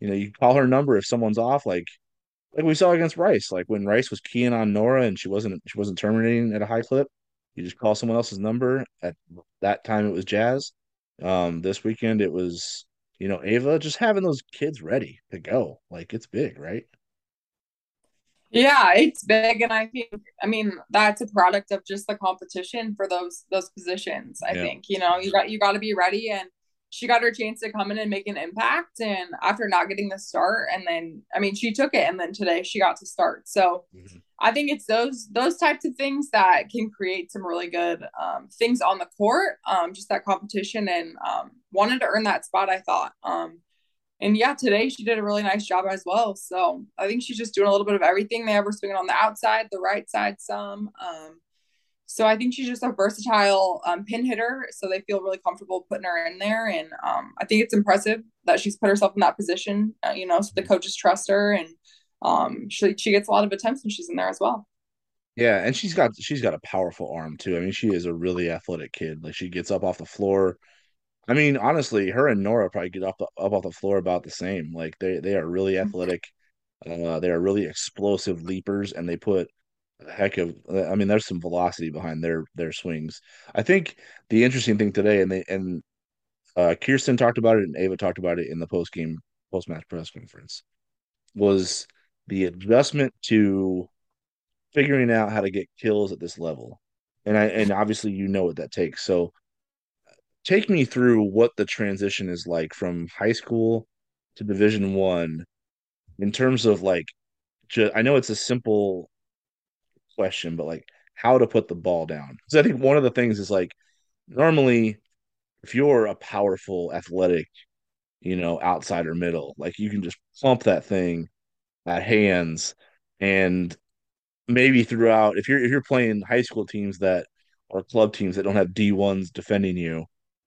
you know, you call her number if someone's off, like like we saw against Rice, like when Rice was keying on Nora and she wasn't she wasn't terminating at a high clip, you just call someone else's number. At that time, it was Jazz. Um, this weekend it was you know Ava. Just having those kids ready to go, like it's big, right? Yeah, it's big, and I think I mean that's a product of just the competition for those those positions. I Yeah. think you know you got you got to be ready, and she got her chance to come in and make an impact. And after not getting the start, and then I mean she took it, and then today she got to start. So Mhm. I think it's those those types of things that can create some really good um, things on the court. Um, just that competition, and um, wanted to earn that spot. I thought. Um, and yeah, today she did a really nice job as well. So I think she's just doing a little bit of everything. They have her swinging on the outside, the right side some. So I think she's just a versatile um, pin hitter. So they feel really comfortable putting her in there. And um, I think it's impressive that she's put herself in that position, uh, you know, so the coaches trust her and um, she, she gets a lot of attempts when she's in there as well. Yeah, and she's got she's got a powerful arm too. I mean, she is a really athletic kid. Like she gets up off the floor. I mean, honestly, her and Nora probably get up up off the floor about the same. Like they they are really athletic. Uh, they are really explosive leapers, and they put heck of. I mean, there's some velocity behind their their swings. I think the interesting thing today, and they and uh, Kirsten talked about it, and Ava talked about it in the post game post match press conference, was the adjustment to figuring out how to get kills at this level. And I and obviously you know what that takes. So take me through what the transition is like from high school to division one in terms of like just I know it's a simple question, but like how to put the ball down. Because I think one of the things is like normally if you're a powerful athletic, you know, outsider middle, like you can just plump that thing at hands and maybe throughout if you're if you're playing high school teams that are club teams that don't have D1s defending you,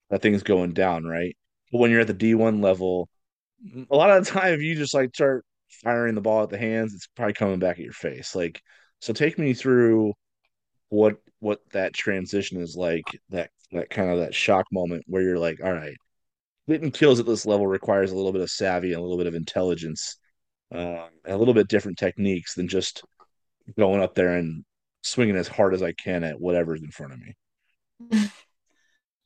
that thing's going down, right? But when you're at the D1 level, a lot of the *laughs* time if you just like start firing the ball at the hands, it's probably coming back at your face. Like so take me through what what that transition is like, that that kind of that shock moment where you're like, all right, getting kills at this level requires a little bit of savvy and a little bit of intelligence, and a little bit different techniques than just going up there and swinging as hard as I can at whatever's in front of me. *laughs*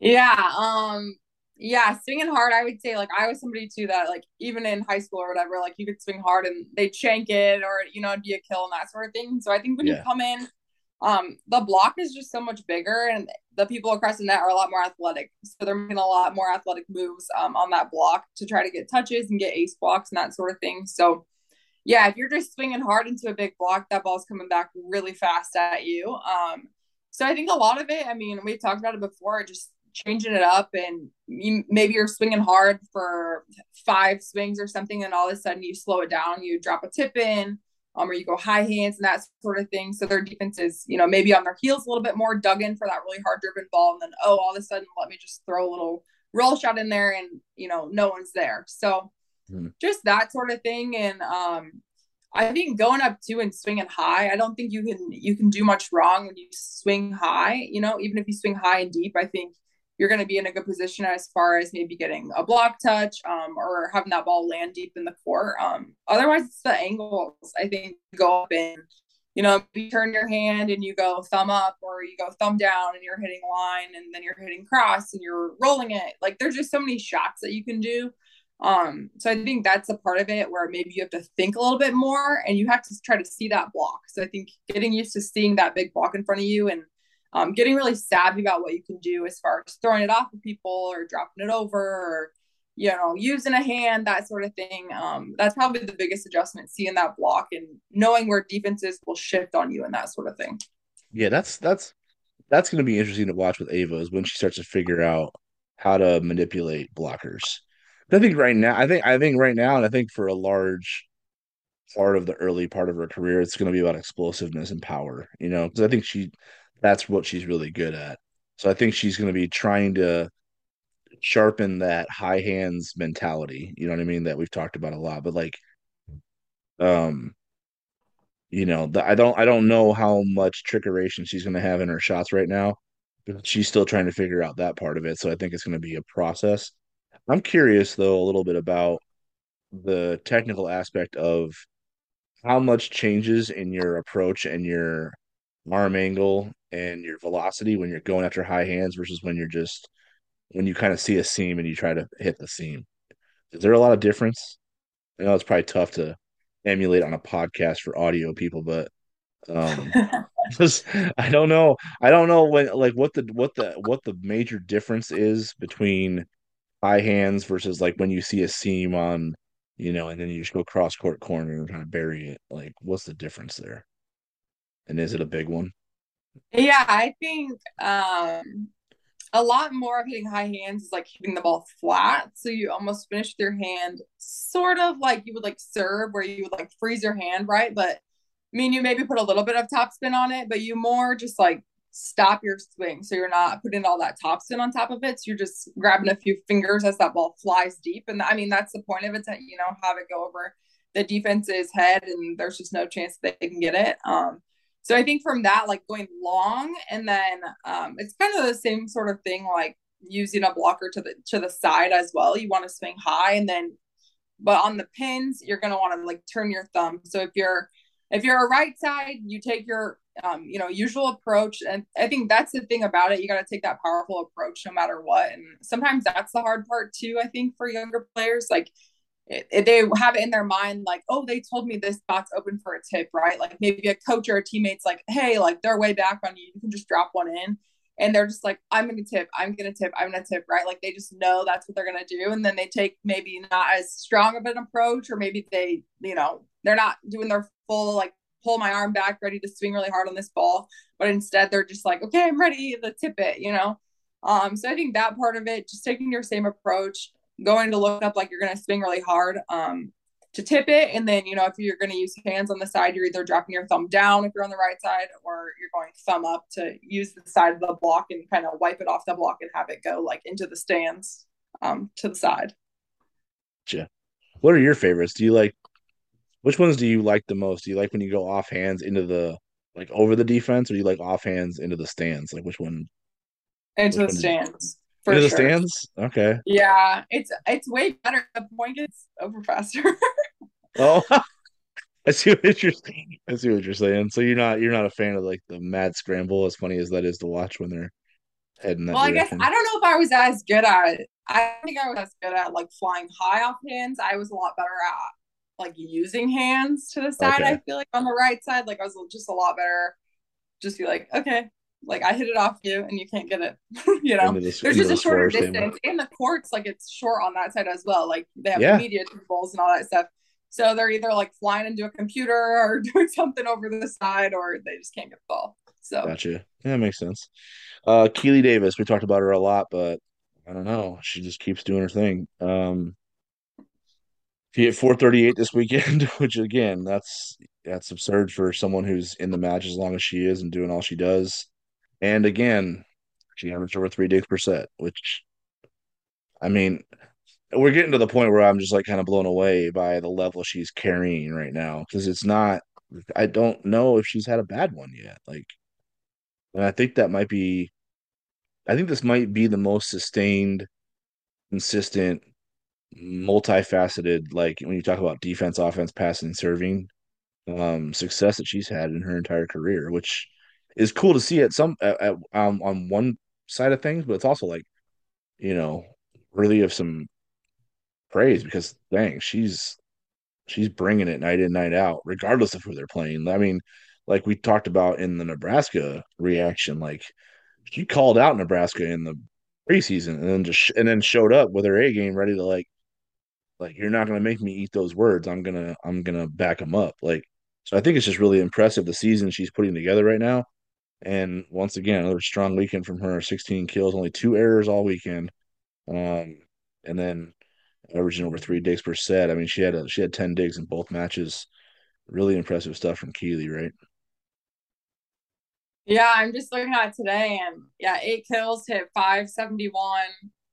Yeah, um, yeah, swinging hard. I would say like I was somebody too that like even in high school or whatever, like you could swing hard and they'd shank it or you know it'd be a kill and that sort of thing. So I think when you come in, um, the block is just so much bigger and the people across the net are a lot more athletic. So they're making a lot more athletic moves um on that block to try to get touches and get ace blocks and that sort of thing. So yeah, if you're just swinging hard into a big block, that ball's coming back really fast at you. Um, so I think a lot of it, I mean, we've talked about it before, just changing it up and you, maybe you're swinging hard for five swings or something, and all of a sudden you slow it down, you drop a tip in, um, or you go high hands and that sort of thing. So their defense is, you know, maybe on their heels a little bit more, dug in for that really hard driven ball, and then oh, all of a sudden let me just throw a little roll shot in there, and you know, no one's there. So Hmm. just that sort of thing. And um, I think going up to and swinging high, I don't think you can you can do much wrong when you swing high. You know, even if you swing high and deep, I think you're going to be in a good position as far as maybe getting a block touch um, or having that ball land deep in the court. Um, otherwise, it's the angles. I think go up and you know you turn your hand and you go thumb up or you go thumb down and you're hitting line and then you're hitting cross and you're rolling it. Like there's just so many shots that you can do um, so I think that's a part of it where maybe you have to think a little bit more and you have to try to see that block. So I think getting used to seeing that big block in front of you and um, getting really savvy about what you can do as far as throwing it off of people or dropping it over or you know using a hand that sort of thing um, that's probably the biggest adjustment seeing that block and knowing where defenses will shift on you and that sort of thing Yeah, that's that's that's going to be interesting to watch with Ava is when she starts to figure out how to manipulate blockers. I think right now, I think I think right now, and I think for a large part of the early part of her career, it's going to be about explosiveness and power. You know, because I think she that's what she's really good at. So I think she's going to be trying to sharpen that high hands mentality. You know what I mean? That we've talked about a lot, but like, um, you know, the, I don't I don't know how much trickeration she's going to have in her shots right now. But She's still trying to figure out that part of it. So I think it's going to be a process. I'm curious though a little bit about the technical aspect of how much changes in your approach and your arm angle and your velocity when you're going after high hands versus when you're just when you kind of see a seam and you try to hit the seam. Is there a lot of difference? I know it's probably tough to emulate on a podcast for audio people, but um *laughs* *laughs* just I don't know. I don't know when like what the what the what the major difference is between high hands versus like when you see a seam on, you know, and then you just go cross court corner and kind of bury it. Like what's the difference there? And is it a big one? Yeah, I think um a lot more of hitting high hands is like hitting the ball flat. So you almost finish with your hand sort of like you would like serve where you would like freeze your hand, right? But I mean you maybe put a little bit of topspin on it, but you more just like stop your swing. So you're not putting all that topspin on top of it. So you're just grabbing a few fingers as that ball flies deep. And I mean that's the point of it to, you know, have it go over the defense's head and there's just no chance they can get it. Um so I think from that, like going long, and then um, it's kind of the same sort of thing, like using a blocker to the to the side as well. You want to swing high, and then, but on the pins, you're gonna want to like turn your thumb. So if you're if you're a right side, you take your um, you know usual approach, and I think that's the thing about it. You got to take that powerful approach no matter what, and sometimes that's the hard part too. I think for younger players, like they have it in their mind like oh they told me this spot's open for a tip right? Like maybe a coach or a teammate's like hey like they're way back on you you can just drop one in. And they're just like i'm gonna tip i'm gonna tip i'm gonna tip right? Like they just know that's what they're gonna do. And then they take maybe not as strong of an approach or maybe they you know they're not doing their full like pull my arm back ready to swing really hard on this ball. But instead they're just like okay i'm ready to tip it you know? Um so i think that part of it just taking your same approach going to look up like you're going to swing really hard um, to tip it. And then, you know, if you're going to use hands on the side, you're either dropping your thumb down if you're on the right side, or you're going thumb up to use the side of the block and kind of wipe it off the block and have it go like into the stands um, to the side. Gotcha. What are your favorites? Do you like which ones do you like the most? Do you like when you go off hands into the like over the defense, or do you like off hands into the stands? Like which one? Into which the stands. For sure. the stands? Okay. Yeah, it's it's way better. The point gets over faster. *laughs* oh, *laughs* I see what you're saying. I see what you're saying. So you're not you're not a fan of like the mad scramble, as funny as that is to watch when they're heading that. Well. I guess I don't know if I was as good at it. I think I was as good at like flying high off hands. I was a lot better at like using hands to the side. Okay. I feel like on the right side, like I was just a lot better. Just be like, okay, like I hit it off you and you can't get it. *laughs* you know, the, there's just a shorter distance, and the court's like it's short on that side as well. Like they have yeah. media balls and all that stuff. So they're either like flying into a computer *laughs* or doing something over the side, or they just can't get the ball. So gotcha. Yeah, that makes sense. Uh, Keely Davis, we talked about her a lot, but I don't know. She just keeps doing her thing. Um, she hit 438 this weekend, *laughs* which again, that's that's absurd for someone who's in the match as long as she is and doing all she does. And again, she averaged over three digs per set, which I mean, we're getting to the point where I'm just like kind of blown away by the level she's carrying right now because it's not. I don't know if she's had a bad one yet. Like, and I think that might be. I think this might be the most sustained, consistent, multifaceted. Like when you talk about defense, offense, passing, serving, um, success that she's had in her entire career, which is cool to see at some at, at, um, on one side of things, but it's also like, you know, worthy of some praise because dang, she's she's bringing it night in night out, regardless of who they're playing. I mean, like we talked about in the Nebraska reaction, like she called out Nebraska in the preseason and then just and then showed up with her A game ready to like like you're not gonna make me eat those words. I'm gonna I'm gonna back them up. Like so I think it's just really impressive the season she's putting together right now. And once again, another strong weekend from her 16 kills, only two errors all weekend. Um, and then averaging over three digs per set. I mean, she had a, she had ten digs in both matches. Really impressive stuff from Keeley, right? Yeah, I'm just looking at today, and yeah, eight kills, hit 571,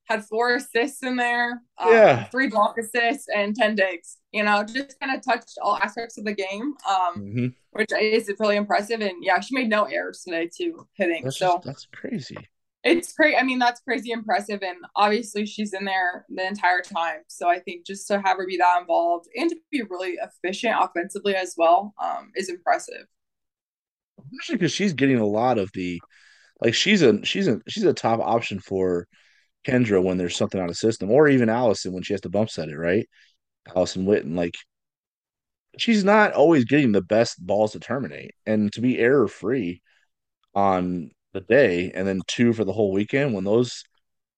had four assists in there, um, yeah, three block assists, and 10 digs. You know, just kind of touched all aspects of the game, um, mm-hmm. which is really impressive. And yeah, she made no errors today too, hitting. That's so just, that's crazy. It's great. I mean, that's crazy impressive, and obviously she's in there the entire time. So I think just to have her be that involved and to be really efficient offensively as well um, is impressive especially because she's getting a lot of the like she's a she's a she's a top option for Kendra when there's something out of system, or even Allison when she has to bump set it, right? Allison Witten, like she's not always getting the best balls to terminate, and to be error free on the day, and then two for the whole weekend. When those,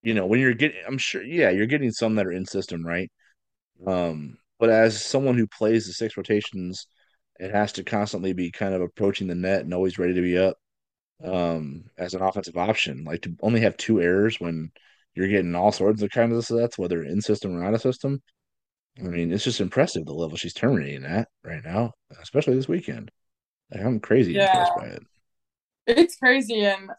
you know, when you're getting, I'm sure, yeah, you're getting some that are in system, right? Um, but as someone who plays the six rotations it has to constantly be kind of approaching the net and always ready to be up um, as an offensive option. Like to only have two errors when you're getting all sorts of kind of sets, whether in system or out of system. I mean, it's just impressive the level she's terminating at right now, especially this weekend. Like, I'm crazy yeah. impressed by it. It's crazy, and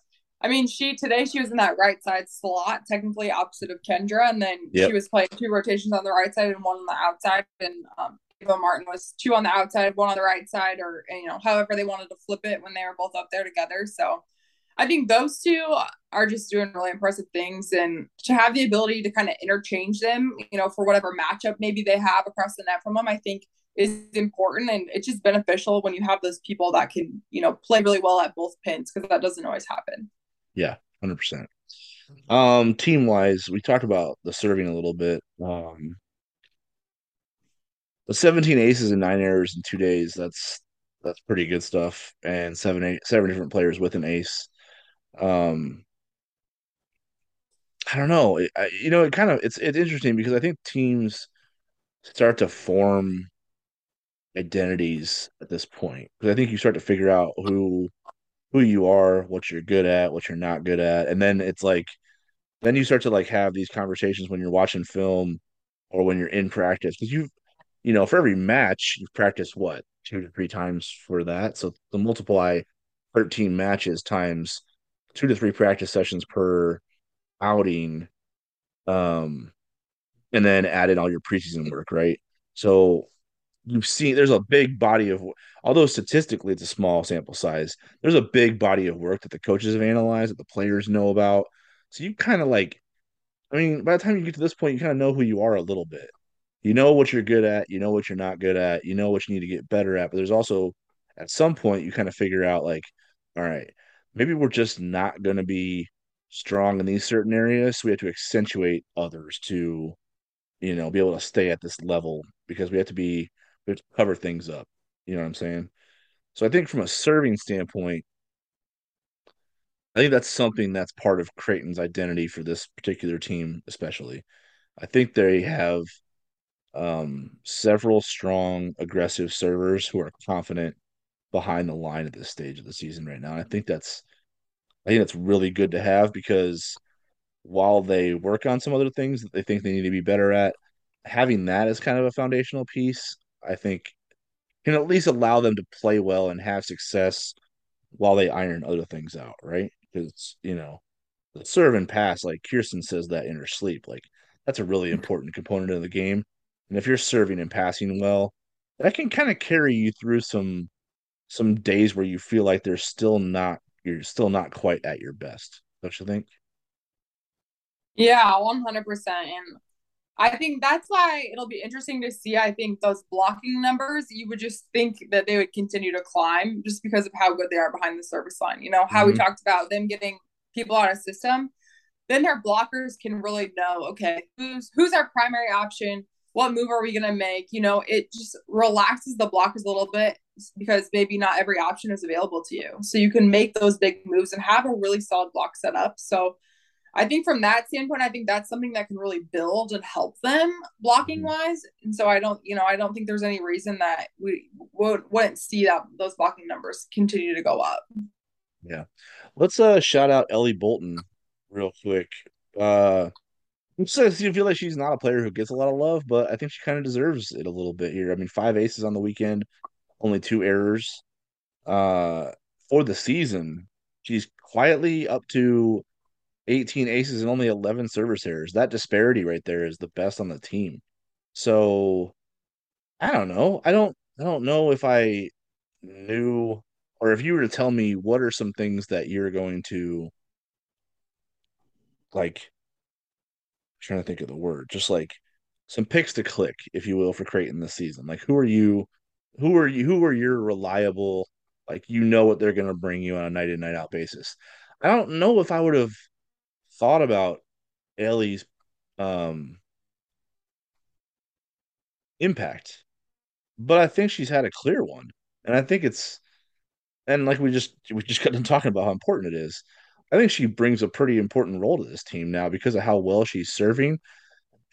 I mean, she today she was in that right side slot, technically opposite of Kendra, and then yep. she was playing two rotations on the right side and one on the outside. And um, Ava Martin was two on the outside, one on the right side, or you know, however they wanted to flip it when they were both up there together. So I think those two are just doing really impressive things, and to have the ability to kind of interchange them, you know, for whatever matchup maybe they have across the net from them, I think is important, and it's just beneficial when you have those people that can, you know, play really well at both pins because that doesn't always happen. Yeah, hundred percent. Um, team wise, we talked about the serving a little bit. Um, but 17 aces and nine errors in two days. That's that's pretty good stuff. And seven eight seven different players with an ace. Um, I don't know. I, you know, it kind of it's it's interesting because I think teams start to form identities at this point because I think you start to figure out who who you are, what you're good at, what you're not good at, and then it's like then you start to like have these conversations when you're watching film or when you're in practice because you you know, for every match, you've practiced what two to three times for that. So the multiply 13 matches times two to three practice sessions per outing. Um, and then add in all your preseason work, right? So you've seen there's a big body of although statistically it's a small sample size, there's a big body of work that the coaches have analyzed, that the players know about. So you kind of like I mean, by the time you get to this point, you kind of know who you are a little bit you know what you're good at, you know what you're not good at, you know what you need to get better at. But there's also at some point you kind of figure out like, all right, maybe we're just not going to be strong in these certain areas. So we have to accentuate others to, you know, be able to stay at this level because we have to be, we have to cover things up. You know what I'm saying? So I think from a serving standpoint, I think that's something that's part of Creighton's identity for this particular team, especially. I think they have um, several strong, aggressive servers who are confident behind the line at this stage of the season right now. I think that's I think that's really good to have because while they work on some other things that they think they need to be better at, having that as kind of a foundational piece, I think can at least allow them to play well and have success while they iron other things out, right? Because you know, the serve and pass, like Kirsten says that in her sleep, like that's a really important component of the game. And if you're serving and passing well, that can kind of carry you through some some days where you feel like they're still not you're still not quite at your best. Don't you think? Yeah, one hundred percent. And I think that's why it'll be interesting to see. I think those blocking numbers, you would just think that they would continue to climb just because of how good they are behind the service line. You know, how mm-hmm. we talked about them getting people out of system. Then their blockers can really know, okay, who's who's our primary option? what move are we going to make? You know, it just relaxes the blockers a little bit because maybe not every option is available to you. So you can make those big moves and have a really solid block set up. So I think from that standpoint, I think that's something that can really build and help them blocking mm-hmm. wise. And so I don't, you know, I don't think there's any reason that we would, wouldn't see that those blocking numbers continue to go up. Yeah. Let's uh shout out Ellie Bolton real quick. Uh So you feel like she's not a player who gets a lot of love, but I think she kind of deserves it a little bit here. I mean, five aces on the weekend, only two errors. Uh, for the season, she's quietly up to 18 aces and only 11 service errors. That disparity right there is the best on the team. So I don't know. I don't I don't know if I knew or if you were to tell me what are some things that you're going to like trying to think of the word, just like some picks to click, if you will, for Creighton this season. Like who are you who are you who are your reliable like you know what they're gonna bring you on a night in, night out basis. I don't know if I would have thought about Ellie's um impact, but I think she's had a clear one. And I think it's and like we just we just got done talking about how important it is. I think she brings a pretty important role to this team now because of how well she's serving.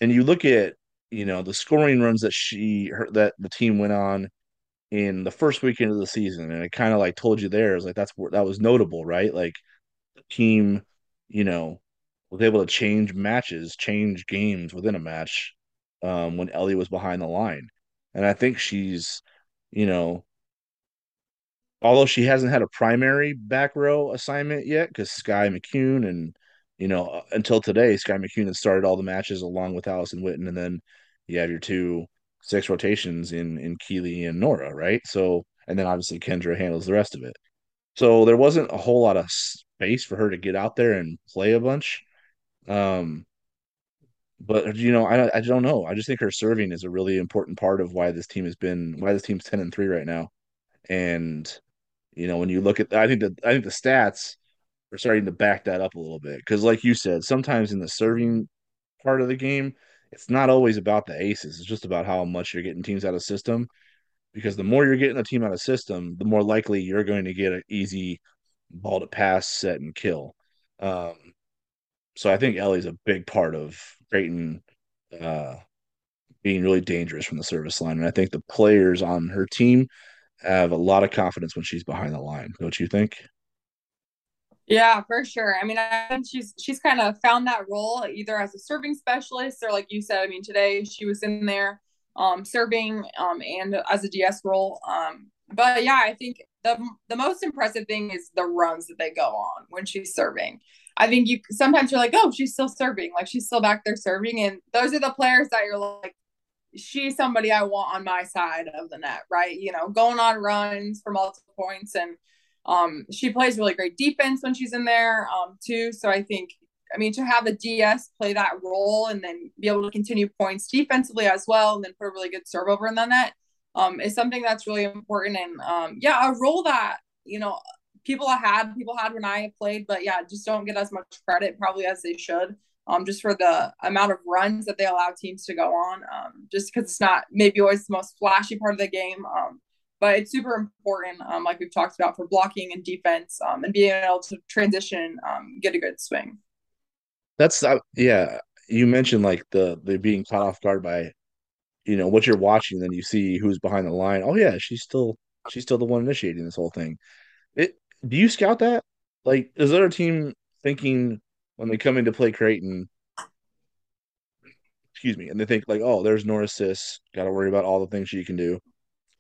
And you look at, you know, the scoring runs that she her, that the team went on in the first weekend of the season, and it kind of like told you there is like that's that was notable, right? Like the team, you know, was able to change matches, change games within a match um, when Ellie was behind the line, and I think she's, you know, although she hasn't had a primary back row assignment yet because Sky McCune and you know uh, until today Sky McCune had started all the matches along with Allison Witten and then you have your two six rotations in in Keely and Nora right? So and then obviously Kendra handles the rest of it. So there wasn't a whole lot of space for her to get out there and play a bunch. Um but you know I I don't know. I just think her serving is a really important part of why this team has been why this team's 10 and 3 right now. And you know, when you look at, I think that I think the stats are starting to back that up a little bit. Because, like you said, sometimes in the serving part of the game, it's not always about the aces. It's just about how much you're getting teams out of system. Because the more you're getting a team out of system, the more likely you're going to get an easy ball to pass, set, and kill. Um, so I think Ellie's a big part of Creighton uh, being really dangerous from the service line, and I think the players on her team have a lot of confidence when she's behind the line. Don't you think? Yeah, for sure. I mean, I think she's she's kind of found that role either as a serving specialist or like you said, I mean, today she was in there um serving um and as a DS role. Um but yeah, I think the the most impressive thing is the runs that they go on when she's serving. I think you sometimes you're like, "Oh, she's still serving. Like she's still back there serving." And those are the players that you're like she's somebody I want on my side of the net, right? You know, going on runs for multiple points and um, she plays really great defense when she's in there um, too. So I think, I mean, to have a DS play that role and then be able to continue points defensively as well, and then put a really good serve over in the net um, is something that's really important. And um, yeah, a role that you know people had people had when I played, but yeah, just don't get as much credit probably as they should. Um, just for the amount of runs that they allow teams to go on, um, just because it's not maybe always the most flashy part of the game. But it's super important, um, like we've talked about, for blocking and defense um, and being able to transition, um, get a good swing. That's uh, yeah. You mentioned like the the being caught off guard by you know what you're watching, then you see who's behind the line. Oh yeah, she's still she's still the one initiating this whole thing. It do you scout that? Like, is there a team thinking when they come in to play Creighton? Excuse me, and they think like, oh, there's Nora Sis, got to worry about all the things she can do.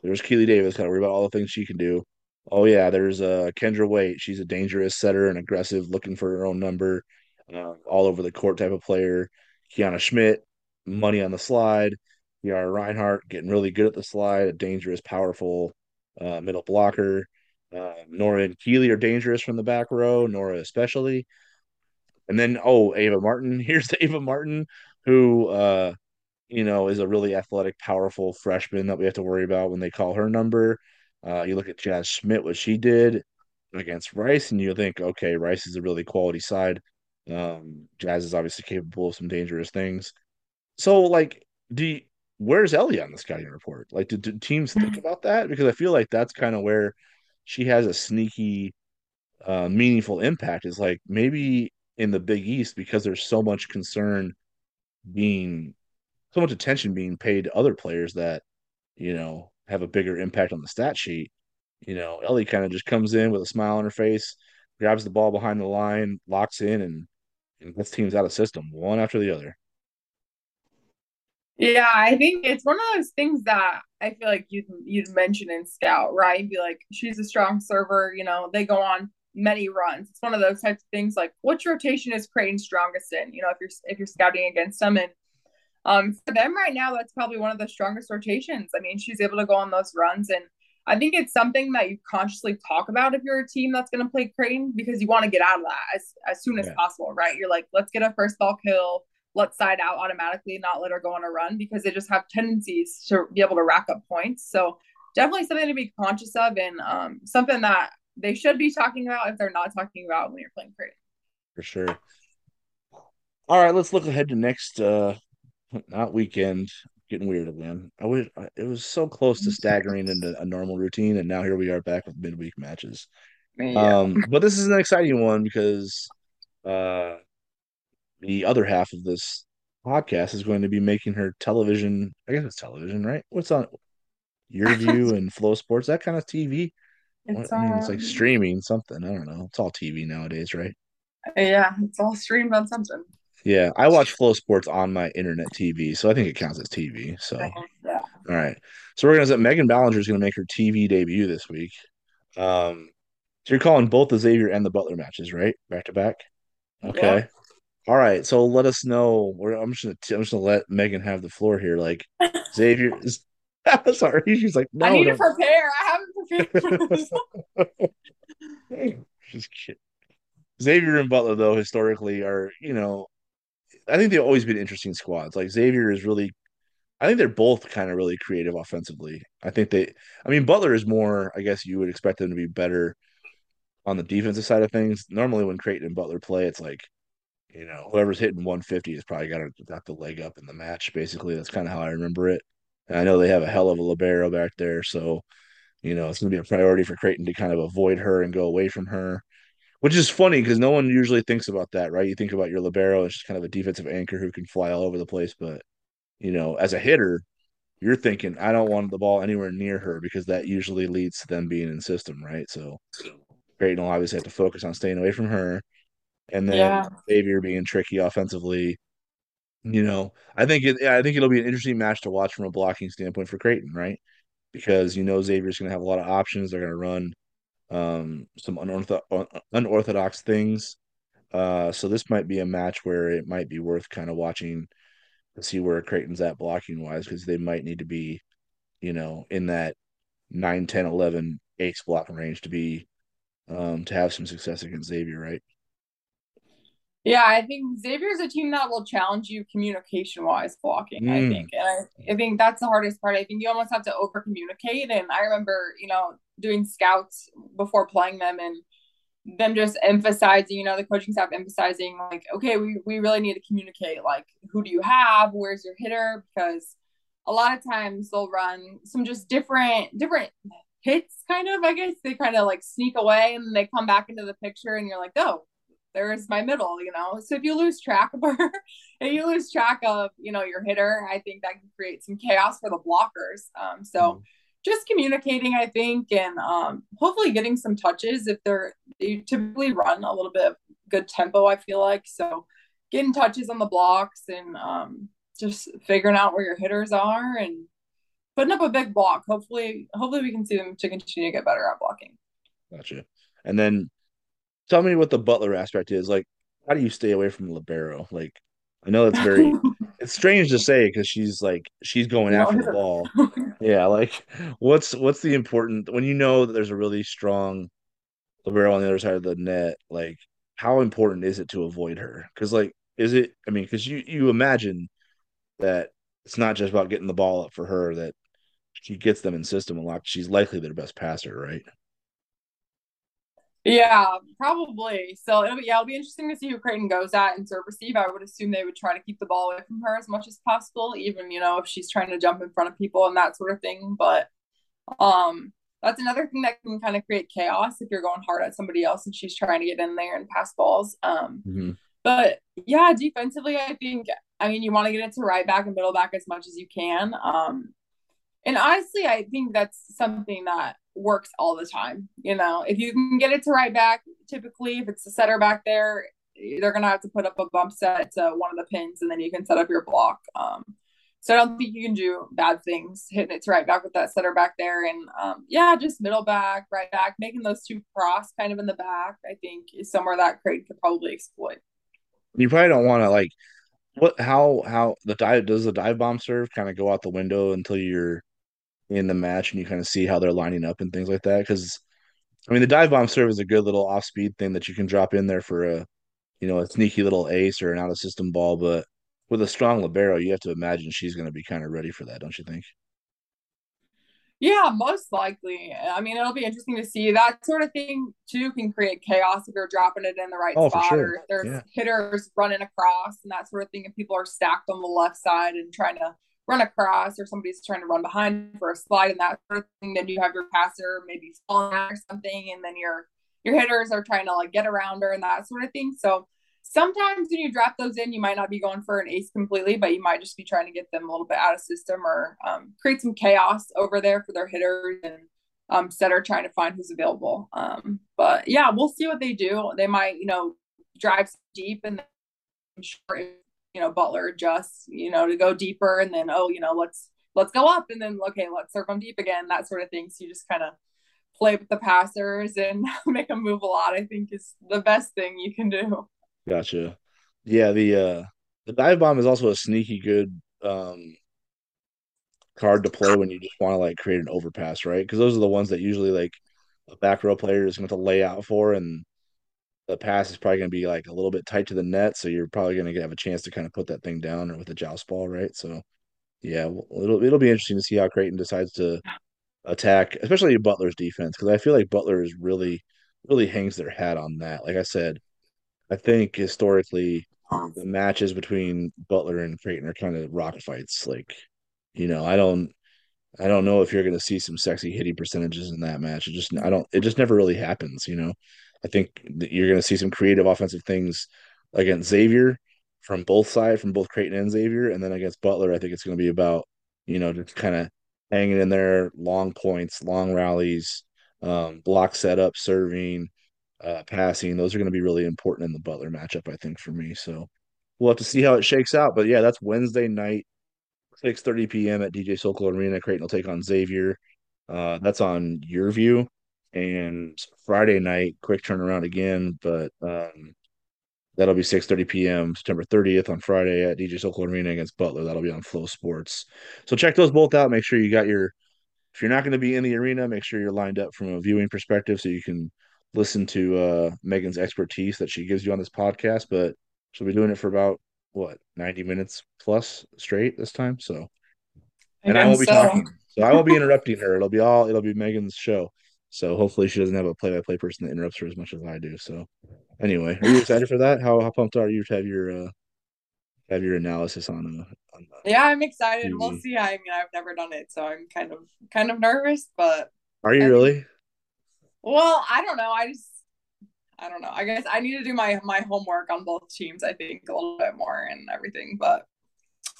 There's Keely Davis. Got to worry about all the things she can do. Oh yeah, there's uh, Kendra Waite. She's a dangerous setter and aggressive, looking for her own number, uh, all over the court type of player. Kiana Schmidt, money on the slide. Yara Reinhardt getting really good at the slide, a dangerous, powerful uh, middle blocker. Uh, Nora and Keely are dangerous from the back row, Nora especially. And then, oh, Ava Martin. *laughs* Here's Ava Martin, who uh, you know, is a really athletic, powerful freshman that we have to worry about when they call her number. Uh, you look at Jazz Schmidt, what she did against Rice, and you think, okay, Rice is a really quality side. Um, Jazz is obviously capable of some dangerous things. So, like, do you, where's Ellie on the scouting report? Like, do, do teams think about that? Because I feel like that's kind of where she has a sneaky, uh, meaningful impact. Is like maybe in the Big East because there's so much concern being so much attention being paid to other players that you know have a bigger impact on the stat sheet. You know, Ellie kind of just comes in with a smile on her face, grabs the ball behind the line, locks in, and, and gets teams out of system one after the other. Yeah, I think it's one of those things that I feel like you'd you'd mention in scout, right? Be like, she's a strong server. You know, they go on many runs. It's one of those types of things. Like, which rotation is Creighton strongest in? You know, if you're if you're scouting against them, and um, for them right now, that's probably one of the strongest rotations. I mean, she's able to go on those runs, and I think it's something that you consciously talk about if you're a team that's going to play Creighton because you want to get out of that as as soon as yeah. possible, right? You're like, let's get a first ball kill Let's side out automatically, not let her go on a run because they just have tendencies to be able to rack up points. So definitely something to be conscious of and um, something that they should be talking about if they're not talking about when you're playing Creighton. For sure. All right, let's look ahead to next uh *laughs* not weekend. Getting weird again. I wish it was so close to *laughs* staggering into a normal routine, and now here we are back with midweek matches. Yeah. Um, but this is an exciting one because uh the other half of this podcast is going to be making her television. I guess it's television, right? What's on YurView *laughs* and FloSports? That kind of TV. It's, I mean, it's like um, streaming something. I don't know. It's all TV nowadays, right? Yeah, it's all streamed on something. Yeah, I watch FloSports on my internet TV, so I think it counts as TV. So, yeah. All right. So we're gonna say Megan Ballenger is gonna make her TV debut this week. Um, so you're calling both the Xavier and the Butler matches, right? Back to back. Okay. Yeah. All right, so let us know. I'm just gonna I'm just gonna let Megan have the floor here. Like *laughs* Xavier is *laughs* sorry, she's like, no, I need to prepare. I haven't prepared Just *laughs* kidding. Xavier and Butler, though, historically are, you know, I think they've always been interesting squads. Like Xavier is really I think they're both kind of really creative offensively. I think they I mean Butler is more, I guess you would expect them to be better on the defensive side of things. Normally when Creighton and Butler play, it's like you know, whoever's hitting 150 has probably got, got the leg up in the match. Basically, that's kind of how I remember it. And I know they have a hell of a libero back there, so you know it's going to be a priority for Creighton to kind of avoid her and go away from her, which is funny because no one usually thinks about that, right? You think about your libero as just kind of a defensive anchor who can fly all over the place, but you know, as a hitter, you're thinking I don't want the ball anywhere near her because that usually leads to them being in system, right? So Creighton will obviously have to focus on staying away from her and then yeah. Xavier being tricky offensively. You know, I think it. I think it'll be an interesting match to watch from a blocking standpoint for Creighton, right? Because you know Xavier's going to have a lot of options. They're going to run um, some unortho- unorthodox things. Uh, so this might be a match where it might be worth kind of watching to see where Creighton's at blocking wise because they might need to be, you know, in that 9, 10, 11 ace blocking range to be um, to have some success against Xavier, right? Yeah, I think Xavier is a team that will challenge you communication wise blocking. Mm. I think, and I, I, think that's the hardest part. I think you almost have to over communicate. And I remember, you know, doing scouts before playing them and them just emphasizing, you know, the coaching staff emphasizing like, okay, we we really need to communicate. Like, who do you have? Where's your hitter? Because a lot of times they'll run some just different different hits, kind of. I guess they kind of like sneak away and they come back into the picture, and you're like, oh there's my middle, you know. So if you lose track of her, and *laughs* you lose track of, you know, your hitter, I think that can create some chaos for the blockers. Um, so mm-hmm. just communicating, I think, and um, hopefully getting some touches if they're they typically run a little bit of good tempo. I feel like so getting touches on the blocks and um, just figuring out where your hitters are and putting up a big block. Hopefully, hopefully we can see them to continue to get better at blocking. Gotcha. And then tell me what the Butler aspect is. Like, how do you stay away from libero? Like, I know that's very *laughs* it's strange to say because she's like she's going after the ball. *laughs* yeah, like what's what's the important when you know that there's a really strong libero on the other side of the net, like how important is it to avoid her? Because like is it I mean, because you you imagine that it's not just about getting the ball up for her, that she gets them in system a lot. She's likely their best passer, right? Yeah, probably. So it'll be, yeah, it'll be interesting to see who Creighton goes at in serve receive. I would assume they would try to keep the ball away from her as much as possible, even you know if she's trying to jump in front of people and that sort of thing. But um, that's another thing that can kind of create chaos if you're going hard at somebody else and she's trying to get in there and pass balls. Um, mm-hmm. but yeah, defensively, I think I mean you want to get into right back and middle back as much as you can. Um, and honestly, I think that's something that works all the time. You know, if you can get it to right back, typically if it's the setter back there, they're gonna have to put up a bump set to one of the pins, and then you can set up your block. Um, So I don't think you can do bad things hitting it to right back with that setter back there. And um, yeah, just middle back, right back, making those two cross kind of in the back, I think is somewhere that Creighton could probably exploit. You probably don't want to like what how how the dive does the dive bomb serve kind of go out the window until you're in the match and you kind of see how they're lining up and things like that. Because I mean, the dive bomb serve is a good little off speed thing that you can drop in there for a you know a sneaky little ace or an out of system ball. But with a strong libero, you have to imagine she's going to be kind of ready for that, don't you think? Yeah, most likely. I mean, it'll be interesting to see that sort of thing too. Can create chaos if you're dropping it in the right oh, spot, sure. or if there's yeah. hitters running across and that sort of thing. If people are stacked on the left side and trying to run across or somebody's trying to run behind for a slide and that sort of thing, then you have your passer maybe falling out or something, and then your your hitters are trying to like get around her and that sort of thing. So sometimes when you drop those in, you might not be going for an ace completely, but you might just be trying to get them a little bit out of system or um, create some chaos over there for their hitters and um, setter trying to find who's available. Um, but yeah, we'll see what they do. They might, you know, drive deep and sure you know Butler adjusts, you know, to go deeper, and then oh, you know, let's let's go up, and then okay, let's serve them deep again, that sort of thing. So you just kind of play with the passers and *laughs* make them move a lot. I think is the best thing you can do. Gotcha. Yeah, the uh the dive bomb is also a sneaky good um card to play when you just want to like create an overpass, right? Because those are the ones that usually like a back row player is going to lay out for, and the pass is probably going to be like a little bit tight to the net, so you're probably going to have a chance to kind of put that thing down or with a joust ball, right? So, yeah, it'll it'll be interesting to see how Creighton decides to attack, especially Butler's defense, because I feel like Butler is really really hangs their hat on that. Like I said, I think historically the matches between Butler and Creighton are kind of rock fights. Like, you know, I don't I don't know if you're going to see some sexy hitting percentages in that match. It just I don't it just never really happens, you know. I think you're going to see some creative offensive things against Xavier from both sides, from both Creighton and Xavier, and then against Butler, I think it's going to be about you know just kind of hanging in there, long points, long rallies, um, block setup, serving, uh, passing. Those are going to be really important in the Butler matchup, I think, for me. So we'll have to see how it shakes out. But yeah, that's Wednesday night, 6:30 p.m. at DJ Sokol Arena. Creighton will take on Xavier. Uh, that's on YurView and Friday night, quick turnaround again, but um, that'll be 6:30 p.m. September 30th on Friday at DJ Sokol Arena against Butler. That'll be on FloSports. So check those both out. Make sure you got your. If you're not going to be in the arena, make sure you're lined up from a viewing perspective so you can listen to uh, Megan's expertise that she gives you on this podcast. But she'll be doing it for about what 90 minutes plus straight this time. So, and I, I won't be so. talking. So I won't be interrupting her. It'll be all. It'll be Megan's show. So hopefully she doesn't have a play-by-play person that interrupts her as much as I do. So anyway, are you excited for that? How how pumped are you to have your uh have your analysis on uh on Yeah, I'm excited. TV. We'll see. I mean, I've never done it, so I'm kind of kind of nervous, but Are you I really? well, I don't know. I just I don't know. I guess I need to do my my homework on both teams, I think, a little bit more and everything, but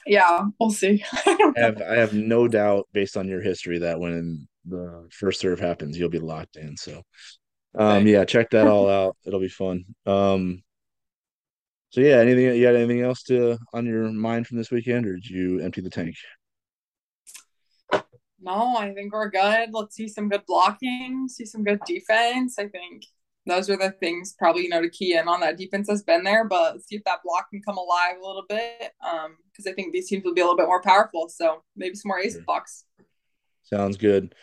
yeah, we'll see. *laughs* I have I have no doubt based on your history that when the first serve happens, you'll be locked in. So, um, yeah, check that all *laughs* out. It'll be fun. Um, so yeah, anything you had anything else to on your mind from this weekend, or did you empty the tank? No, I think we're good. Let's see some good blocking, see some good defense. I think those are the things probably you know to key in on that defense has been there, but see if that block can come alive a little bit. Um, because I think these teams will be a little bit more powerful. So maybe some more ace blocks. Sounds good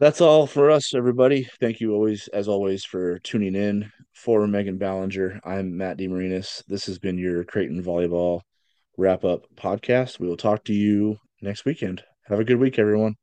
that's all for us, everybody. Thank you always, as always, for tuning in. For Megan Ballenger, I'm Matt DeMarinis. This has been your Creighton Volleyball Wrap Up podcast. We will talk to you next weekend. Have a good week, everyone.